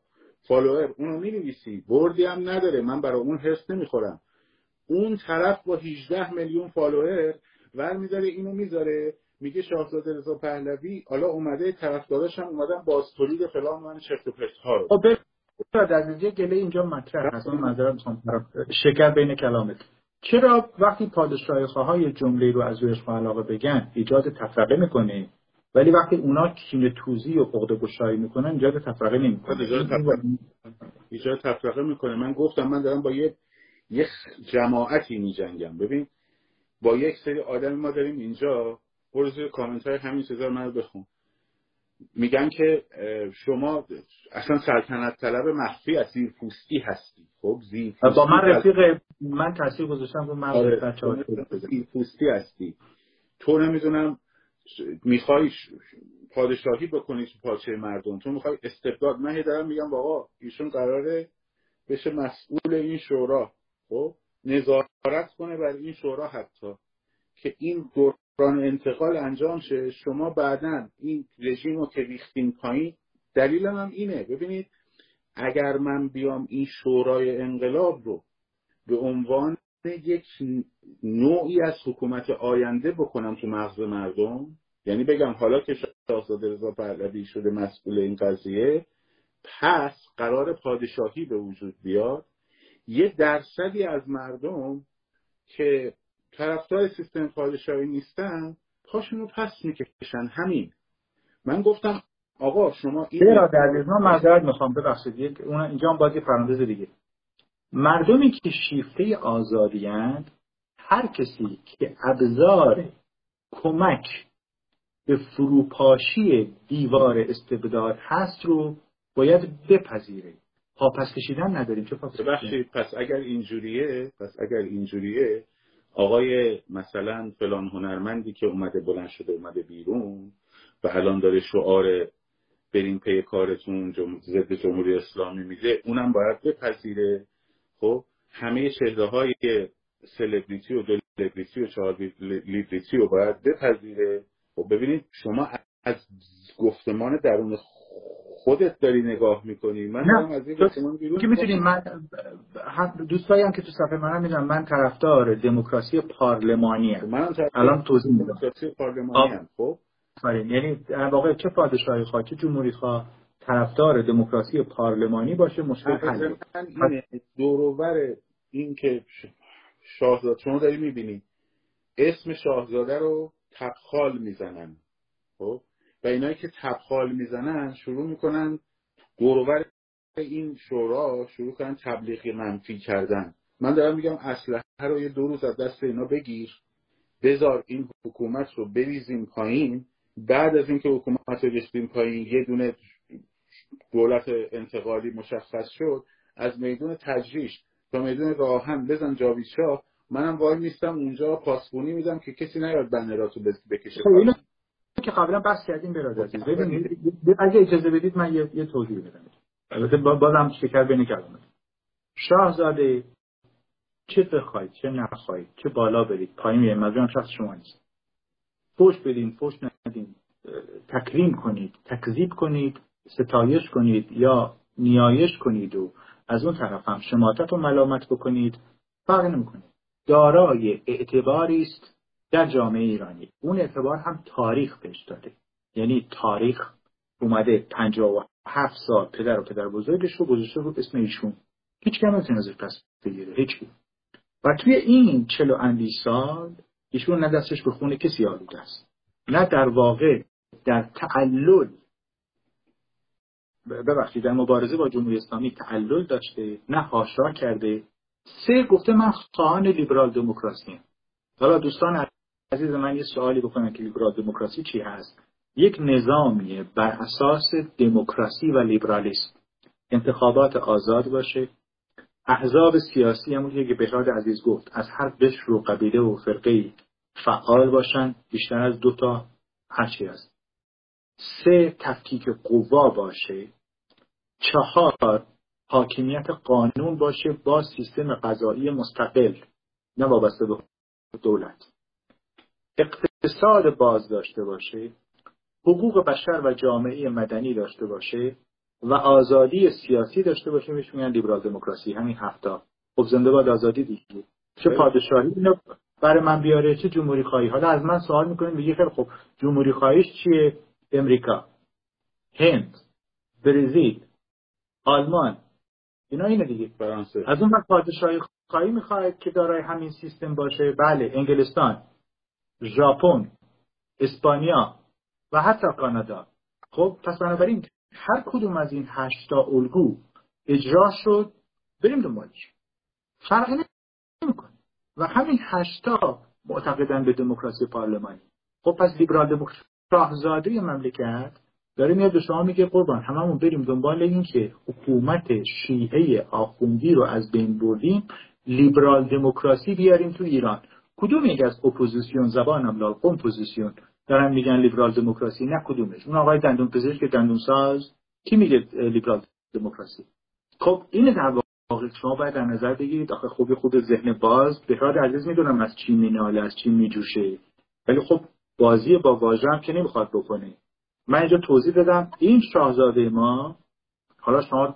follower اونو می نویسی بردی هم نداره. من برای اون حرص نمی‌خورم. اون طرف با 18 میلیون follower ور می‌داره اینو می‌ذاره. میگه شاهزاده رضا پهلوی حالا اومده طرفداراش هم اومدن بازتولید فلان من چرت و پرت ها رو. خب، از اینجا گله اینجا مطرح هست. اون شکر بین کلامت. چرا وقتی پادشاهی های جمله رو از روی علاقه بگن ایجاد تفرقه می‌کنه ولی وقتی اونا کینه توزی و عقده گشایی می‌کنن ایجاد تفرقه نمی‌کنه. ایجاد تفرقه. ایجاد تفرقه می‌کنه. من گفتم من دارم با یه یه جماعتی میجنگم. ببین با یک سری آدمی ما داریم اینجا برو زیر کامنت های همین من رو بخون. میگن که شما اصلا سلطنت طلب مخفی از زیر پوستی هستی خب زیر با من رفیق من تاثیر گذاشتم رو من آره. زیر پوستی هستی تو نمی‌دونم می‌خوای پادشاهی بکنی تو پاچه مردم. تو می‌خوای استبداد من دارم میگم بابا ایشون قراره بشه مسئول این شورا. خب نظارت کنه بر این شورا حتی. که این دوران انتقال انجام شه شما بعدا این رژیم رو که ریختین پایین دلیل هم اینه. ببینید اگر من بیام این شورای انقلاب رو به عنوان یک نوعی از حکومت آینده بکنم تو مغز مردم یعنی بگم حالا که شاهزاده رضا پهلوی شده مسئول این قضیه پس قرار پادشاهی به وجود بیاد یه درصدی از مردم که طرفدار سیستم پادشاهی نیستن پاشون رو پس می‌کشن. همین. من گفتم آقا شما این چرا در من معذرت می‌خوام. ببخشید. اون اینجا هم بازی پرانتز دیگه. مردمی که شیفته آزادیند هر کسی که ابزار کمک به فروپاشی دیوار استبداد هست رو باید بپذیره. پاپس کشیدن نداریم. چه پاپس پس اگر اینجوریه پس اگر اینجوریه آقای مثلا فلان هنرمندی که اومده بلند شده اومده بیرون و الان داره شعار برین پی کارتون ضد جمهوری اسلامی میده اونم باید بپذیره. خب همه چهره های سلبریتی و دلبریتی و چهار لیبریتی رو باید بپذیره. خب ببینید شما از گفتمان درون خودت داری نگاه می‌کنی؟ من نه. از این که می‌تونیم من دوستایی هم که تو صفحه منم می‌دونم من طرفدار دموکراسی پارلمانی ام من الان توضیح میدم. دموکراسی پارلمانی ام خب؟ یعنی در واقع چه پادشاهی خواه چه جمهوری خواه طرفدار دموکراسی پارلمانی باشه مشکل حل. دوروبر این که شاهزاده شما داری می‌بینی اسم شاهزاده رو تبخال می‌زنن. خب؟ و اینایی که تبخال می‌زنن شروع می‌کنن دوروبر این شورا شروع کنن تبلیغی منفی کردن. من دارم میگم اسلحه رو یه دو روز از دست اینا بگیر. بذار این حکومت رو بریزیم پایین. بعد از اینکه حکومت رو ریختیم پایین یه دونه دولت انتقالی مشخص شد. از میدون تجریش تا میدون راهن بزن جاوید منم وای نیستم اونجا پاسپونی میدم که کسی نیاد بنراتو بکشه. خب اینو که قبلا بحث کردیم برادر عزیز. ببینید اگه اجازه بدید من یه, یه توضیح بدم. البته بازم شکر بین کلمه شاهزاده چه بخواید چه نخواهید چه بالا برید پایین میه مجبورم شخص شما نیست. فوش بدین فوش ندین تکریم کنید تکذیب کنید ستایش کنید یا نیایش کنید و از اون طرف هم شماتت و ملامت بکنید. فرق نمی‌کنه. دارای اعتباری است. در جامعه ایرانی. اون اعتبار هم تاریخ بهش داده. یعنی تاریخ اومده پنجاه و هفت سال پدر و پدر بزرگش رو گذاشته رو اسم ایشون. هیچ کم نمی‌تونه ازش پس بگیره. هیچ و توی این چلو اندی سال ایشون نه دستش به خونه کسی آلوده است. نه در واقع در تعلل. ببخشید در مبارزه با جمهوری اسلامی تعلل داشته نه هاشا کرده. سه گفته من خواهان لیبرال دموکراسی حالا دوستان عزیز من یه سوالی بکنم که لیبرال دموکراسی چی هست؟ یک نظامیه بر اساس دموکراسی و لیبرالیسم. انتخابات آزاد باشه. احزاب سیاسی همون که بهراد عزیز گفت از هر قشر و قبیله و فرقه فعال باشن بیشتر از دو تا هرچی هست. سه تفکیک قوا باشه. چهار حاکمیت قانون باشه با سیستم قضایی مستقل نه وابسته به دولت. اقتصاد باز داشته باشه حقوق بشر و جامعه مدنی داشته باشه و آزادی سیاسی داشته باشه میشه میگن لیبرال دموکراسی. همین هفته خب زنده باد آزادی دیگه. چه پادشاهی اینو برای من بیاره چه جمهوری خواهی؟ حالا از من سوال می‌کنیم بگی خیلی خب جمهوری خواهیش چیه؟ امریکا هند برزیل آلمان. اینا اینه دیگه. فرانسه. از اون وقت پادشاهی خواهی می‌خواهد که دارای همین سیستم باشه؟ بله انگلستان. ژاپن اسپانیا و حتی کانادا. خب پس بنابراین هر کدوم از این هشتا الگو اجرا شد بریم دنبالش فرقی نمی‌کنه. و همین هشتا معتقدن به دموکراسی پارلمانی. خب پس لیبرال دموکراسی شاهزاده مملکت داره میاد به شما میگه قربان هممون بریم دنبال این که حکومت شیعه آخوندی رو از بین بردیم لیبرال دموکراسی بیاریم تو ایران. کدوم یک از اپوزیسیون زبانم لال کمپوزیسیون؟ دارن میگن لیبرال دموکراسی. نه کدومش. اون آقای دندون پزشک دندون ساز کی میگه لیبرال دموکراسی؟ خب این در واقع شما باید در نظر بگیرید. آخه خوبی خود ذهن باز. بهراد عزیز می‌دونم از چی میناله از چی میجوشه. ولی خب بازی با واژه هم که نمی‌خواد بکنه. من اینجا توضیح بدم این شاهزاده ما حالا شما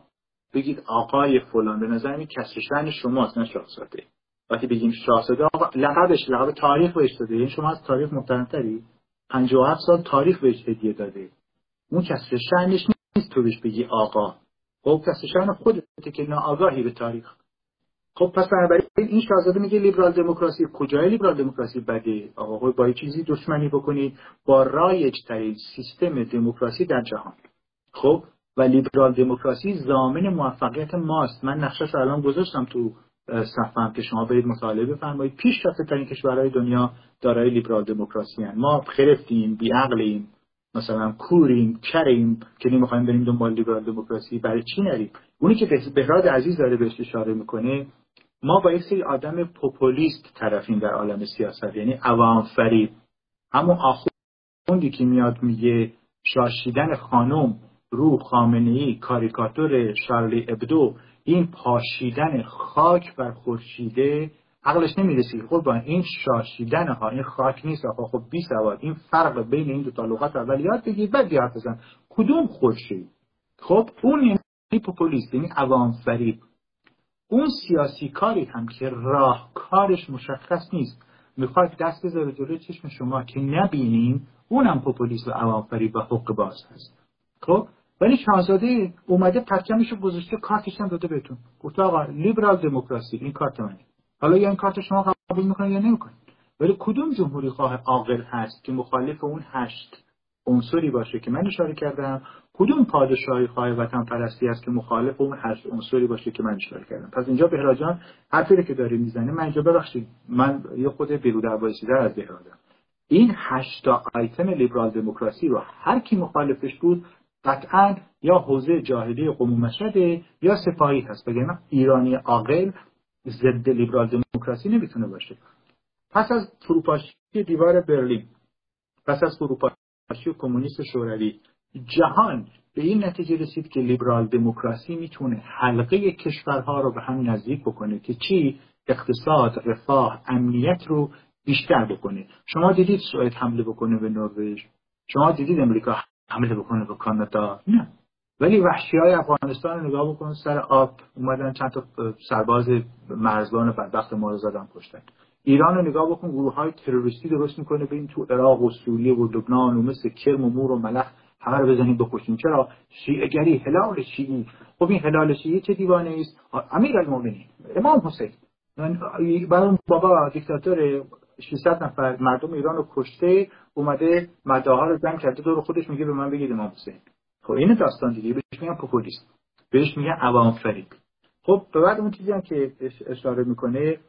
بگید آقای فلان به نظر این کسر شماست نه شاهزاده. وقتی بگیم شاهزاده آقا لقبش لقب تاریخ بهش داده. یعنی شما از تاریخ محترمتری 57 سال تاریخ بهش هدیه داده. اون کسی شأنش نیست تو بهش بگی آقا. خب کسی شأن خودته که ناآگاهی به تاریخ. خب پس بنابراین این شاهزاده میگه لیبرال دموکراسی. کجای لیبرال دموکراسی بده؟ آقا خب با چیزی دشمنی بکنید. با رایج ترین سیستم دموکراسی در جهان. خب و لیبرال دموکراسی زامن موفقیت ماست. من نقشش رو الان گذاشتم تو صفحم که شما برید مطالعه بفرمایید. پیش رفته ترین کشورهای دنیا دارای لیبرال دموکراسی هن. ما خرفتیم بیعقلیم مثلا کوریم کریم که نمی‌خوایم بریم دنبال لیبرال دموکراسی. برای چی نریم؟ اونی که بهراد عزیز داره بهش اشاره می‌کنه ما با یک سری آدم پوپولیست طرفیم در عالم سیاست. یعنی عوام فریب. همون آخوندی که میاد میگه شاشیدن خانم رو خامنه ای کاریکاتور شارلی ابدو این پاشیدن خاک بر خورشیده عقلش نمی‌رسی خب با این شاشیدن ها این خاک نیست آقا. خب بی سواد. این فرق بین این دو تا لغت اول یاد بگیر بعد یاد بزن. کدوم خورشید؟ خب اون یعنی پوپولیست یعنی عوام فریب اون سیاسی کاری هم که راه کارش مشخص نیست. می‌خواد دست بذاره جلوی چشم شما که نبینیم اونم پوپولیست و عوام فریب و حق باز هست. خب ولی شاهزاده اومده پرچمش رو گذاشته کارتش هم داده بهتون. گفت آقا لیبرال دموکراسی این کارت منه حالا یا این کارت شما قبول می‌کنه یا نمی‌کنه ولی کدوم جمهوری خواه عاقل هست که مخالف اون هشت عنصری باشه که من اشاره کردم؟ کدوم پادشاهی خواه وطن پرستی است که مخالف اون هشت عنصری باشه که من اشاره کردم؟ پس اینجا بهراجان حرفی که داره می‌زنه من اینجا ببخشید. من یه خود بیرو در از بهرادم این هشتا آیتم لیبرال دموکراسی رو هر کی مخالفش بود قطعا یا حوزه جاهلی قوم مشهده یا سپاهی هست. بگم ایرانی عاقل ضد لیبرال دموکراسی نمی‌تونه باشه. پس از فروپاشی دیوار برلین پس از فروپاشی کمونیست شوروی جهان به این نتیجه رسید که لیبرال دموکراسی می‌تونه حلقه کشورها رو به هم نزدیک بکنه که چی؟ اقتصاد رفاه امنیت رو بیشتر بکنه. شما دیدید سوئد حمله بکنه به نروژ؟ شما دیدید امریکا حمله بکنه به کانادا. نه. ولی وحشی های افغانستان نگاه بکن سر آب اومدن چند تا سرباز مرزبان بدبخت ما رو زدن کشتن. ایران رو نگاه بکن گروه های تروریستی درست می‌کنه ببین تو عراق و سوریه و لبنان و مثل کرم و مور و ملخ همه رو بزنیم بکشیم چرا؟ شیعه گری هلال شیعی. خب این هلال شیعی چه دیوانه است؟ امیر المومنین امام حسین. برای بابا دیکتاتور 600 نفر. مردم ایران رو کشته اومده مداها رو زن کرده دور خودش میگه به من بگید امام حسین. خب این داستان دیگه. بهش میگن پوپولیست. بهش میگن عوام فریب. خب به بعد اون چیزی هم که اشاره می‌کنه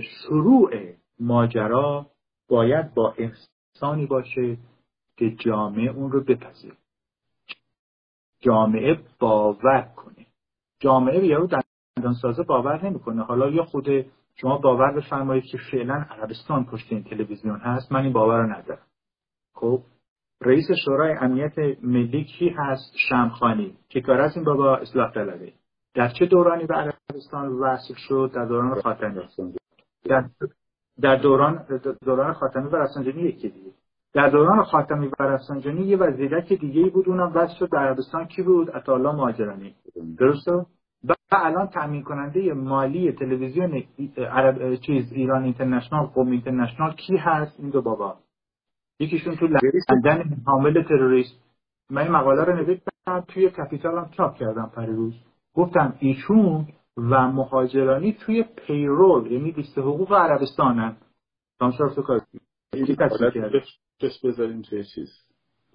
شروع ماجرا باید با انسانی باشه که جامعه اون رو بپذیره. جامعه باور کنه. جامعه به یارو دندان باور نمی‌کنه. حالا یا خود شما باور بفرمایید که فعلا عربستان پشت این تلویزیون هست؟ من این باور رو ندارم. خب رئیس شورای امنیت ملی کی هست؟ شمخانی که کار از این بابا اصلاح طلبه. در چه دورانی به عربستان وصل شد؟ در دوران خاتمی. در, در دوران دوران خاتمی و رفسنجانی یکی دیگه. در دوران خاتمی و رفسنجانی یه وزیرک دیگه بود اونم وصل شد در عربستان. کی بود؟ عطاالله مهاجرانی. درسته؟ و الان تامین کننده مالی تلویزیون عرب چیز ایران اینترنشنال قوم اینترنشنال کی هست؟ این دو بابا. یکیشون تو لندن. حامل تروریست. من این مقاله رو نوشتم توی کپیتال هم چاپ کردم پریروز گفتم ایشون و مهاجرانی توی پیرول یعنی لیست حقوق عربستانن. شرف تو بذاریم توی چیز.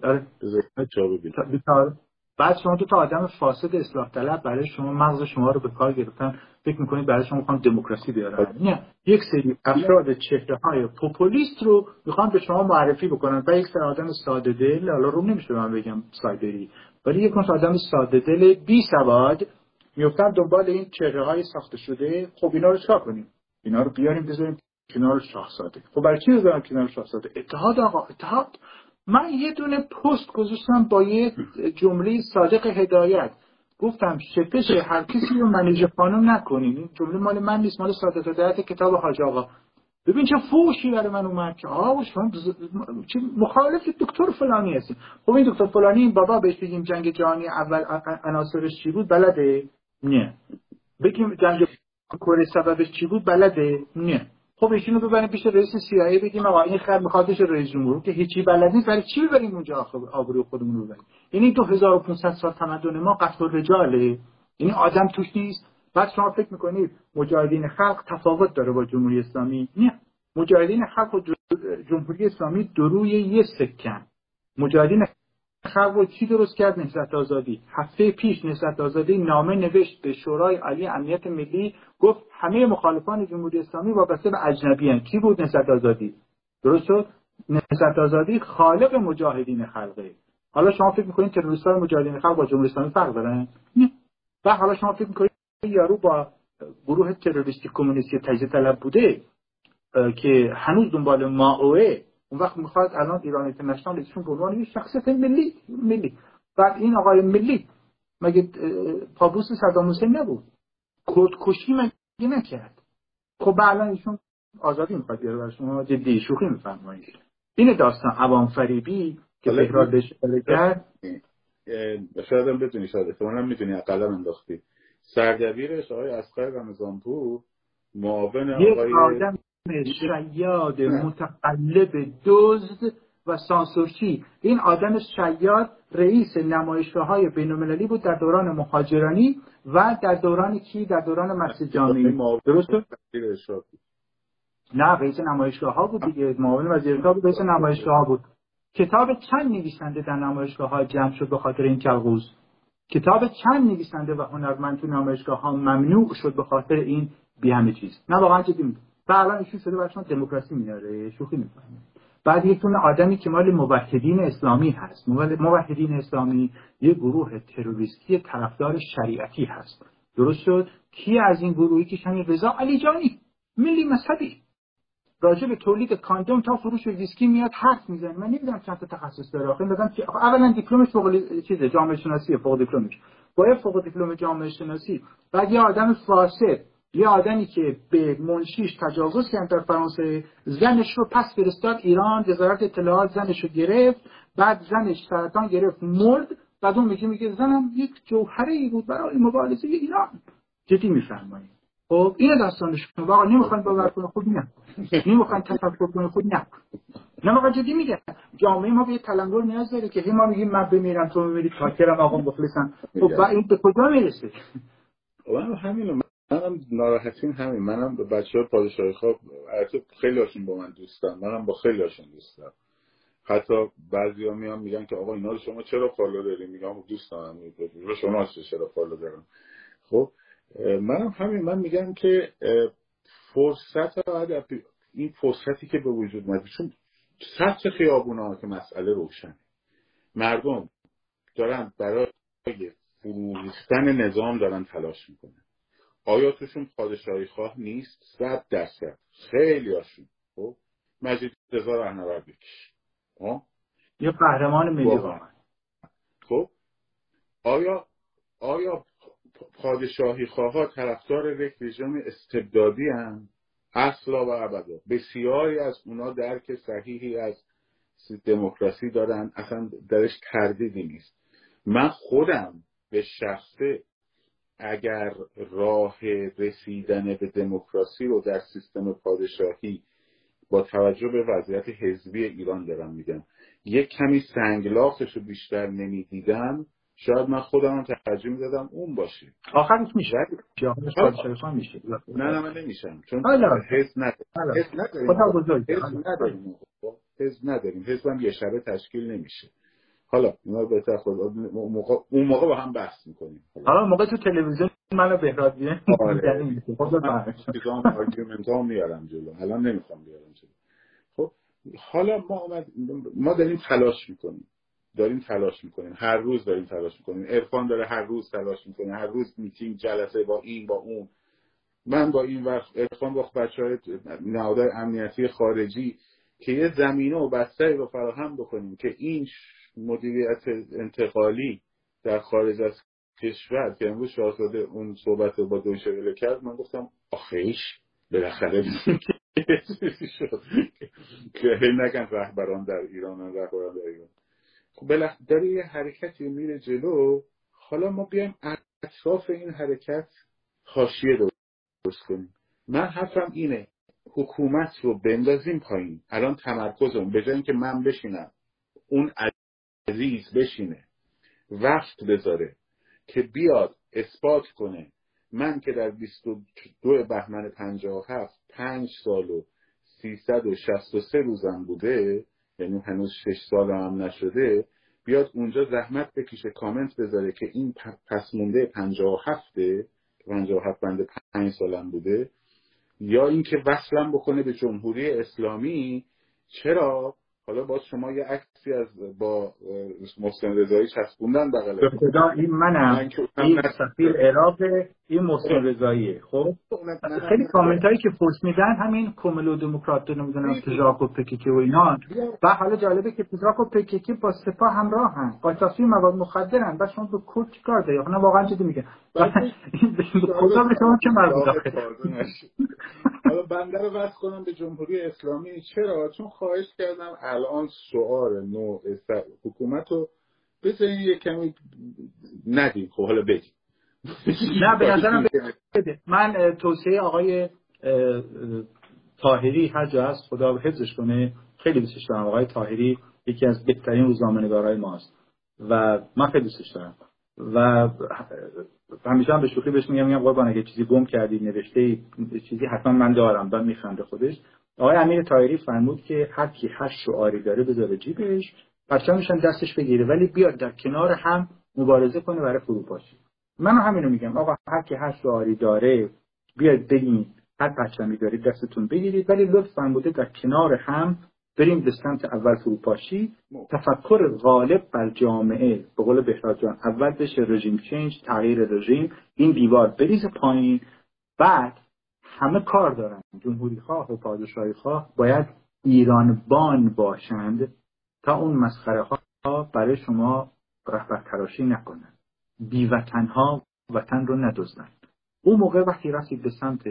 آره. بذاریم بعد شما دو تا آدم فاسد اصلاح طلب برای شما مغز شما رو به کار گرفتن. فکر می‌کنید برای شما می‌خوان دموکراسی بیارن نه. یک سری افراد چهره های پوپولیست رو می‌خوان به شما معرفی بکنن و یک سری آدم ساده دل حالا رو نمیشه من بگم سایبری ولی یک آدم ساده دل بی سواد میفتن دنبال این چهره های ساخته شده. خب اینا رو چکار کنیم؟ اینا رو بیاریم بذاریم کنار شاهزاده. خب برای چی بذارم کنار شاهزاده؟ اتحاد آقا اتحاد. من یه دونه پست گذاشتم با یه جمله صادق هدایت. گفتم شپش هر کسی رو منیج خانم نکنین. این جمله مال من نیست مال صادق هدایت کتاب حاج آقا. ببین چه فوشی برای من اومد که آقا شما چه مخالف دکتر فلانی هستیم. خب این دکتر فلانی این بابا بهش بگیم جنگ جهانی اول عناصرش چی بود؟ بلده؟ نه. بگیم جنگ کره سببش چی بود؟ بلده؟ نه. خب ایشونو ببریم پیش رئیس سیایی بگیم آقا این خر میخوادش رئیس جمهور. که هیچی بلد نیست برای چی ببریم اونجا آبروی خودمون رو ببریم؟ یعنی 2500 سال تمدن ما قتل رجاله. یعنی آدم توش نیست. بعد شما فکر می‌کنید مجاهدین خلق تفاوت داره با جمهوری اسلامی؟ نه. مجاهدین خلق و جمهوری اسلامی دروی یه سکن. مجاهدین خلق چی درست کرد؟ نهضت آزادی. هفته پیش نهضت آزادی نامه نوشت به شورای عالی امنیت ملی گفت همه مخالفان جمهوری اسلامی وابسته به اجنبی هن. کی بود نهضت آزادی؟ درست شد؟ نهضت آزادی خالق مجاهدین خلقه. حالا شما فکر می‌کنید تروریستان مجاهدین خلق با جمهوری اسلامی فرق دارن؟ نه. و حالا شما فکر می‌کنید یارو با گروه تروریستی کمونیستی تجزیه طلب بوده که هنوز دنبال ماوه اون وقت می‌خواد الان ایران اینترنشنال ایشون به عنوان یک شخصیت ملی ملی. بعد این آقای ملی مگه پابوس صدام حسین نبود؟ کشی مگه نکرد؟ خب الان ایشون آزادی می‌خواد بیاره برای شما جدی شوخی میفرمایید. این داستان عوام فریبی که بهراد بهش کرد. شاید هم بتونی شاید احتمالا می‌تونی قلم انداختی. سردبیرش آقای اسقر رمضانپور معاون آقای شیاد متقلب دزد و سانسورچی این آدم شیاد رئیس نمایشگاه های بین بود در دوران مهاجرانی و در دوران کی؟ در دوران مسجد جامعی درست نه رئیس نمایشگاه ها بود دیگه. معاون وزیر بود رئیس نمایشگاه ها بود. کتاب چند نویسنده در نمایشگاه ها جمع شد به خاطر این کلغوز کتاب چند نویسنده و هنرمند تو نمایشگاه ها ممنوع شد به خاطر این؟ بی همه چیز. نه واقعا جدی و الان ایشون شده برشون دموکراسی میاره شوخی می‌کنه. بعد یک آدمی که مال موحدین اسلامی هست. موحدین اسلامی یه گروه تروریستی طرفدار شریعتی هست. درست شد؟ کی از این گروهی که همین رضا علیجانی ملی مذهبی. راجع به تولید کاندوم تا فروش ویسکی میاد حرف می‌زنه. من نمی‌دونم چند تا تخصص داره. آخه مثلا اولا دیپلمش فوق چیز جامعه شناسی فوق دیپلمش. با فوق دیپلم جامعه شناسی. بعد یه آدم فاسد یه آدمی که به منشیش تجاوز کرد در فرانسه زنش رو پس فرستاد ایران وزارت اطلاعات زنش رو گرفت بعد زنش سرطان گرفت مرد. بعد اون میگه میگه زنم یک جوهره ای بود برای مبارزه ایران. جدی میفرمایید. خب این داستانش. واقعا نمی‌خوان باور کنه خود نه. نمی‌خوان تفکر کنه خود نه. نه واقعا جدی میگه. جامعه ما به تلنگر نیاز داره که ما میگیم من بمیرم تو میمیری کاکرم آقا مخلصم. خب این به کجا می‌رسه؟ خب همین منم ناراحتیم همین. منم به بچه های پادشاهی خواب خیلی هاشون با من دوستم منم با خیلی هاشون دوستم حتی بعضی ها میان میگن که آقا اینا رو شما چرا follow داریم میگم دوست دارم. به شما چرا follow دارم خب منم همین. من میگم که فرصت این فرصتی که به وجود اومده چون سطح خیابون ها که مسئله روشن مردم دارن برای فرو نظام دارن تلاش می‌کنن. آیا توشون پادشاهی خواه نیست صد درصد. خیلی هاشون. خب مجید رضا رهنورد بکش. خب؟ یه قهرمان ملی خب؟ آیا آیا پادشاهی خواه طرفدار یک رژیم استبدادی هم اصلا و ابدا بسیاری از اونا درک صحیحی از دموکراسی دارن اصلا درش تردیدی نیست. من خودم به شخصه اگر راه رسیدن به دموکراسی رو در سیستم پادشاهی با توجه به وضعیت حزبی ایران دارم میگم یک کمی سنگلاخش رو بیشتر نمی‌دیدم شاید من خودم ترجیح می‌دادم اون باشه. آخرش میشه. میشه. نه نه من نمیشم. چون حزب نداریم. حزب نداریم. حزب هم یه شبه تشکیل نمیشه. حالا اینا بهتر خود اون موقع اون موقع با هم بحث می‌کنیم. حالا موقع تو تلویزیون منو بهرادیه آره. <laughs> خب میارم جلو. الان نمی‌خوام بیارم جلو. خب حالا ما آمد ما داریم تلاش می‌کنیم. داریم تلاش می‌کنیم. هر روز داریم تلاش می‌کنیم. عرفان داره هر روز تلاش می‌کنه. هر روز میتینگ جلسه با این با اون. من با این وقت عرفان با بچه های نهادهای امنیتی خارجی که یه زمینه و بستری رو فراهم بکنیم که این مدیریت انتقالی در خارج از کشور که امروز شاهزاده اون صحبت با دویشه کرد من گفتم آخیش؟ بالاخره که نگن رهبران در ایران رهبران در ایران. خب بالاخره یه حرکتی میره جلو. حالا ما بیایم اطراف این حرکت حاشیه کنیم. من حرفم اینه حکومت رو بندازیم پایین. الان تمرکزم به جای اینکه من بشینم اون عزیز بشینه وقت بذاره که بیاد اثبات کنه. من که در 22 بهمن 57 پنج سال و 363 روزم بوده یعنی هنوز 6 سال هم نشده بیاد اونجا زحمت بکشه کامنت بذاره که این پس مونده 57 57 بنده 5 سالم بوده یا اینکه وصلم بکنه به جمهوری اسلامی چرا؟ حالا باز شما یه عکسی از با محسن رضایی چسبوندن بغل خدا این منم. این سفیر عراق این محسن رضاییه. خب؟ خیلی کامنت هایی که پست میدن همین کوملو دموکرات نمی‌دونم تجاک و پکیکی و اینا. و حالا جالبه که تجاک و پکیکی با سپاه همراه هم قاچاقچی مواد مخدرن. بعد شما به کرد چیکار داری؟ نه واقعا چیزی میگه. <laughs> خدا به شما چه مربوط حالا بنده رو وصل کنم به جمهوری اسلامی. چرا؟ چون خواهش کردم الان شعار نوع حکومت رو بذارین یه کمی ندیم. خب حالا بگیم نه به نظرم بده. من توصیه آقای تاهری هر جا هست خدا حفظش کنه. خیلی دوستش دارم. آقای تاهری یکی از بهترین روزنامه‌نگارای ماست. و من خیلی دوستش دارم. و همیشه هم به شوخی بهش میگم میگم قربان اگه چیزی گم کردی نوشته چیزی حتما من دارم. بعد میخنده خودش. آقای امیر تایری فرمود که هر کی هر شعاری داره بذاره جیبش. پرچمش هم دستش بگیره ولی بیاد در کنار هم مبارزه کنه برای فروپاشی. من همینو میگم. آقا هر کی هر شعاری داره بیاد بگین هر پرچمی دارید دستتون بگیرید ولی لطفا بوده در کنار هم بریم به سمت اول فروپاشی. تفکر غالب بر جامعه به قول بهراد جان اول بشه رژیم چنج تغییر رژیم این دیوار بریز پایین. بعد همه کار دارن. جمهوری خواه و پادشاهی خواه باید ایران بان باشند تا اون مسخره ها برای شما رهبر تراشی نکنن بیوطن ها وطن رو ندزدن اون موقع وقتی رسید به سمت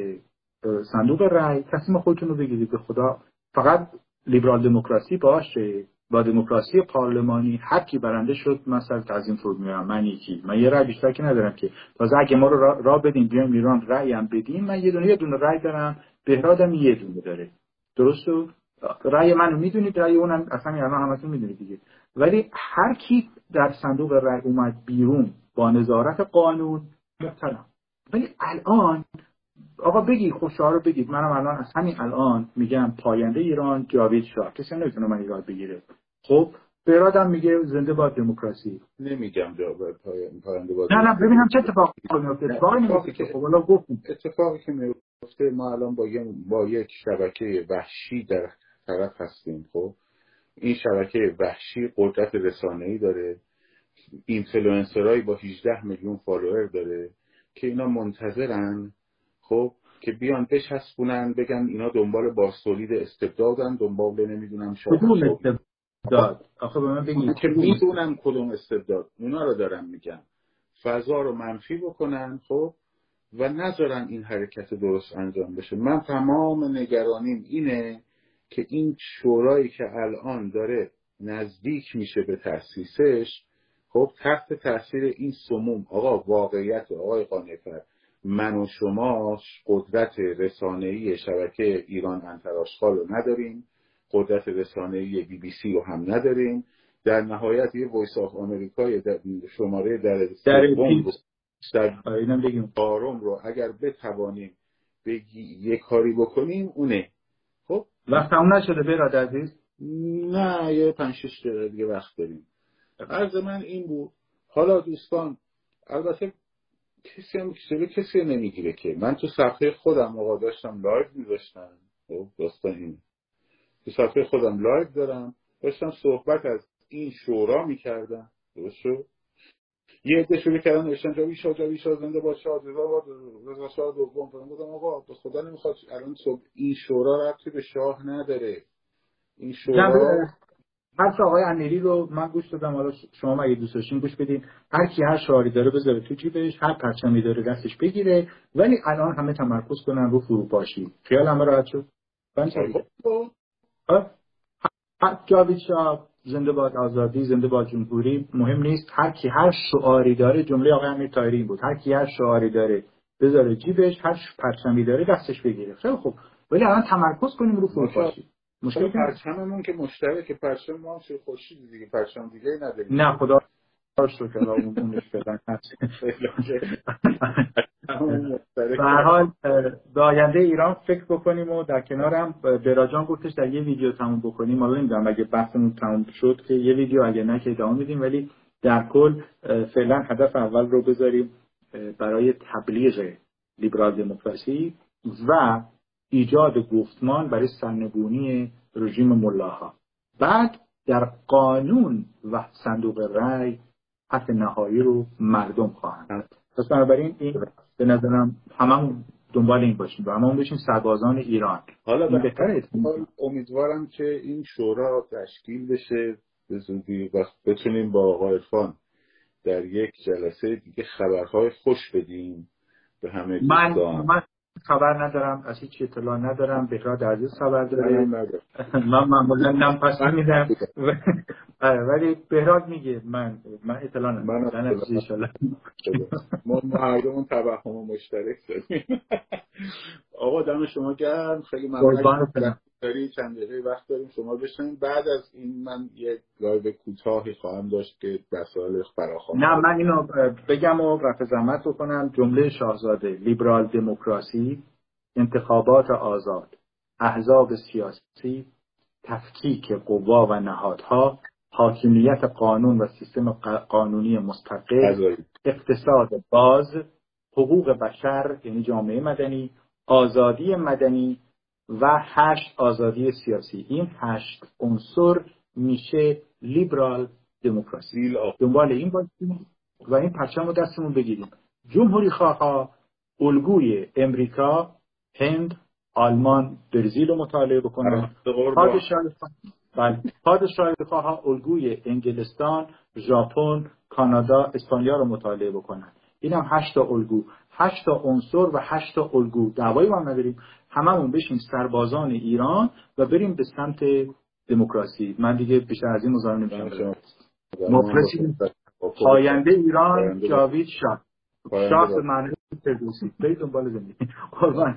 صندوق رأی تصمیم خودتون رو بگیرید به خدا. فقط لیبرال دموکراسی باشه با دموکراسی پارلمانی هر کی برنده شد مثلا تعظیم فرود میارم من یکی. من یه رأی بیشتر که ندارم که. تازه اگه ما رو را, را بدیم بیایم ایران رأی هم بدیم من یه دونه یه دونه رأی دارم. بهرادم یه دونه داره. درست؟ رأی منو می‌دونید رأی اونم اصلا الان همتون می‌دونید دیگه. ولی هر کی در صندوق رأی اومد بیرون با نظارت قانون محترم ولی الان آقا بگی خوشحال رو بگید. منم الان از همین الان میگم پاینده ایران جاوید شاه. کسی نمی‌تونه من ایراد بگیره. خب برادم میگه زنده باد دموکراسی. نمیگم جاوید پاینده باد نه نه ببینم چه اتفاقی میفته اتفاقی میفته که خب حالا گفتم اتفاقی که میفته ما الان با با یک شبکه وحشی در طرف هستیم خب. این شبکه وحشی قدرت رسانه‌ای داره. اینفلوئنسرایی با 18 میلیون follower داره که اینا منتظرن خب که بیان بچسبونن بگن اینا دنبال بازتولید استبدادن دنبال نمی‌دونم کدوم استبداد؟ آخه به من بگید. که می‌دونم کدوم استبداد. اونا رو دارم میگم فضا رو منفی بکنن خب و نذارن این حرکت درست انجام بشه. من تمام نگرانیم اینه که این شورایی که الان داره نزدیک میشه به تأسیسش خب تحت تاثیر این سموم آقا واقعیت آقای قانفر من و شما قدرت رسانه‌ای شبکه ایران انتراشخال رو نداریم قدرت رسانه‌ای بی بی سی رو هم نداریم. در نهایت یه وایس آف آمریکای در شماره در در آرام رو اگر بتوانیم بگی یه کاری بکنیم اونه. خب؟ وقتمون نشده برادر عزیز؟ نه یه پنج شش دقیقه دیگه وقت داریم. عرض من این بود. حالا دوستان البته کسی هم کسی کسی نمی‌گیره که. من تو صفحه خودم آقا داشتم live میذاشتم. خب داستان این تو صفحه خودم live دارم. داشتم صحبت از این شورا می‌کردم. درست شد؟ یه عده شروع کردن نوشتن جاوید شاه جاوید شاه زنده با شاه رضا رضا شاه دوم گفتم آقا به خدا نمی‌خواد الان صبح این شورا ربطی به شاه نداره. این شورا حرف آقای انیری رو من گوش دادم. حالا شما اگه دوست داشتین گوش بدین. هر کی هر شعاری داره بذاره تو جیبش هر پرچمی داره دستش بگیره. ولی الان همه تمرکز کنن رو فروپاشی. خیال همه راحت شد؟ جاوید شاه زنده باد آزادی زنده باد جمهوری مهم نیست. هر کی هر شعاری داره جمله آقای امیر تایری بود. هر کی هر شعاری داره بذاره جیبش هر پرچمی داره دستش بگیره. خیلی خب ولی الان تمرکز کنیم رو فروپاشی. مشکل پرچممون که مشترک پرچم ما هم خورشید دیگه پرچم دیگه نداریم. نه خدا شکر اونش بدن. <laughs> حال به آینده ایران فکر بکنیم و در کنارم براجان گفتش در یه ویدیو تموم بکنیم. حالا نمی‌دونم اگه بحثمون تموم شد که یه ویدیو اگه نه که ادامه میدیم ولی در کل فعلا هدف اول رو بذاریم برای تبلیغ لیبرال دموکراسی و ایجاد گفتمان برای سرنگونی رژیم ملاها. بعد در قانون و صندوق رأی حرف نهایی رو مردم خواهند پس بنابراین این به نظرم هممون دنبال این باشیم. و هممون بشیم سربازان ایران. حالا بهتره امیدوارم که این شورا تشکیل بشه. به زودی و بتونیم با آقای خان در یک جلسه دیگه خبرهای خوش بدیم به همه من, من خبر ندارم از هیچ اطلاع ندارم بهراد عزیز خبر داره من معمولا نم پس میدم. آره، ولی بهراد میگه من من اطلاع ندارم. من ما مردمون توهم مشترک داریم. <laughs> آقا دم شما گرم. خیلی ممنون. داری چند دقیقه وقت داریم شما بشنیم بعد از این من یک live کوتاهی خواهم داشت که مسائل فراخوان نه من اینو بگم و رفع زحمت بکنم. جمله شاهزاده لیبرال دموکراسی انتخابات آزاد احزاب سیاسی تفکیک قوا و نهادها حاکمیت قانون و سیستم قانونی مستقل اقتصاد باز حقوق بشر یعنی جامعه مدنی آزادی مدنی و هشت آزادی سیاسی. این هشت عنصر میشه لیبرال دموکراسی. دنبال این باشیم و این پرچم رو دستمون بگیریم. جمهوری خواه الگوی امریکا هند آلمان برزیل رو مطالعه بکنن پادشاهی خواه الگوی انگلستان ژاپن کانادا اسپانیا رو مطالعه بکنن. این هم هشت الگو. هشت عنصر و هشت الگو. دعوایی هم نداریم. هممون بشیم سربازان ایران و بریم به سمت دموکراسی. من دیگه بیشتر از این مزاحم نمیشم. مفلسی پاینده ایران جاوید شاه. شاه معنی فردوسی برید دنبال زندگی. قربان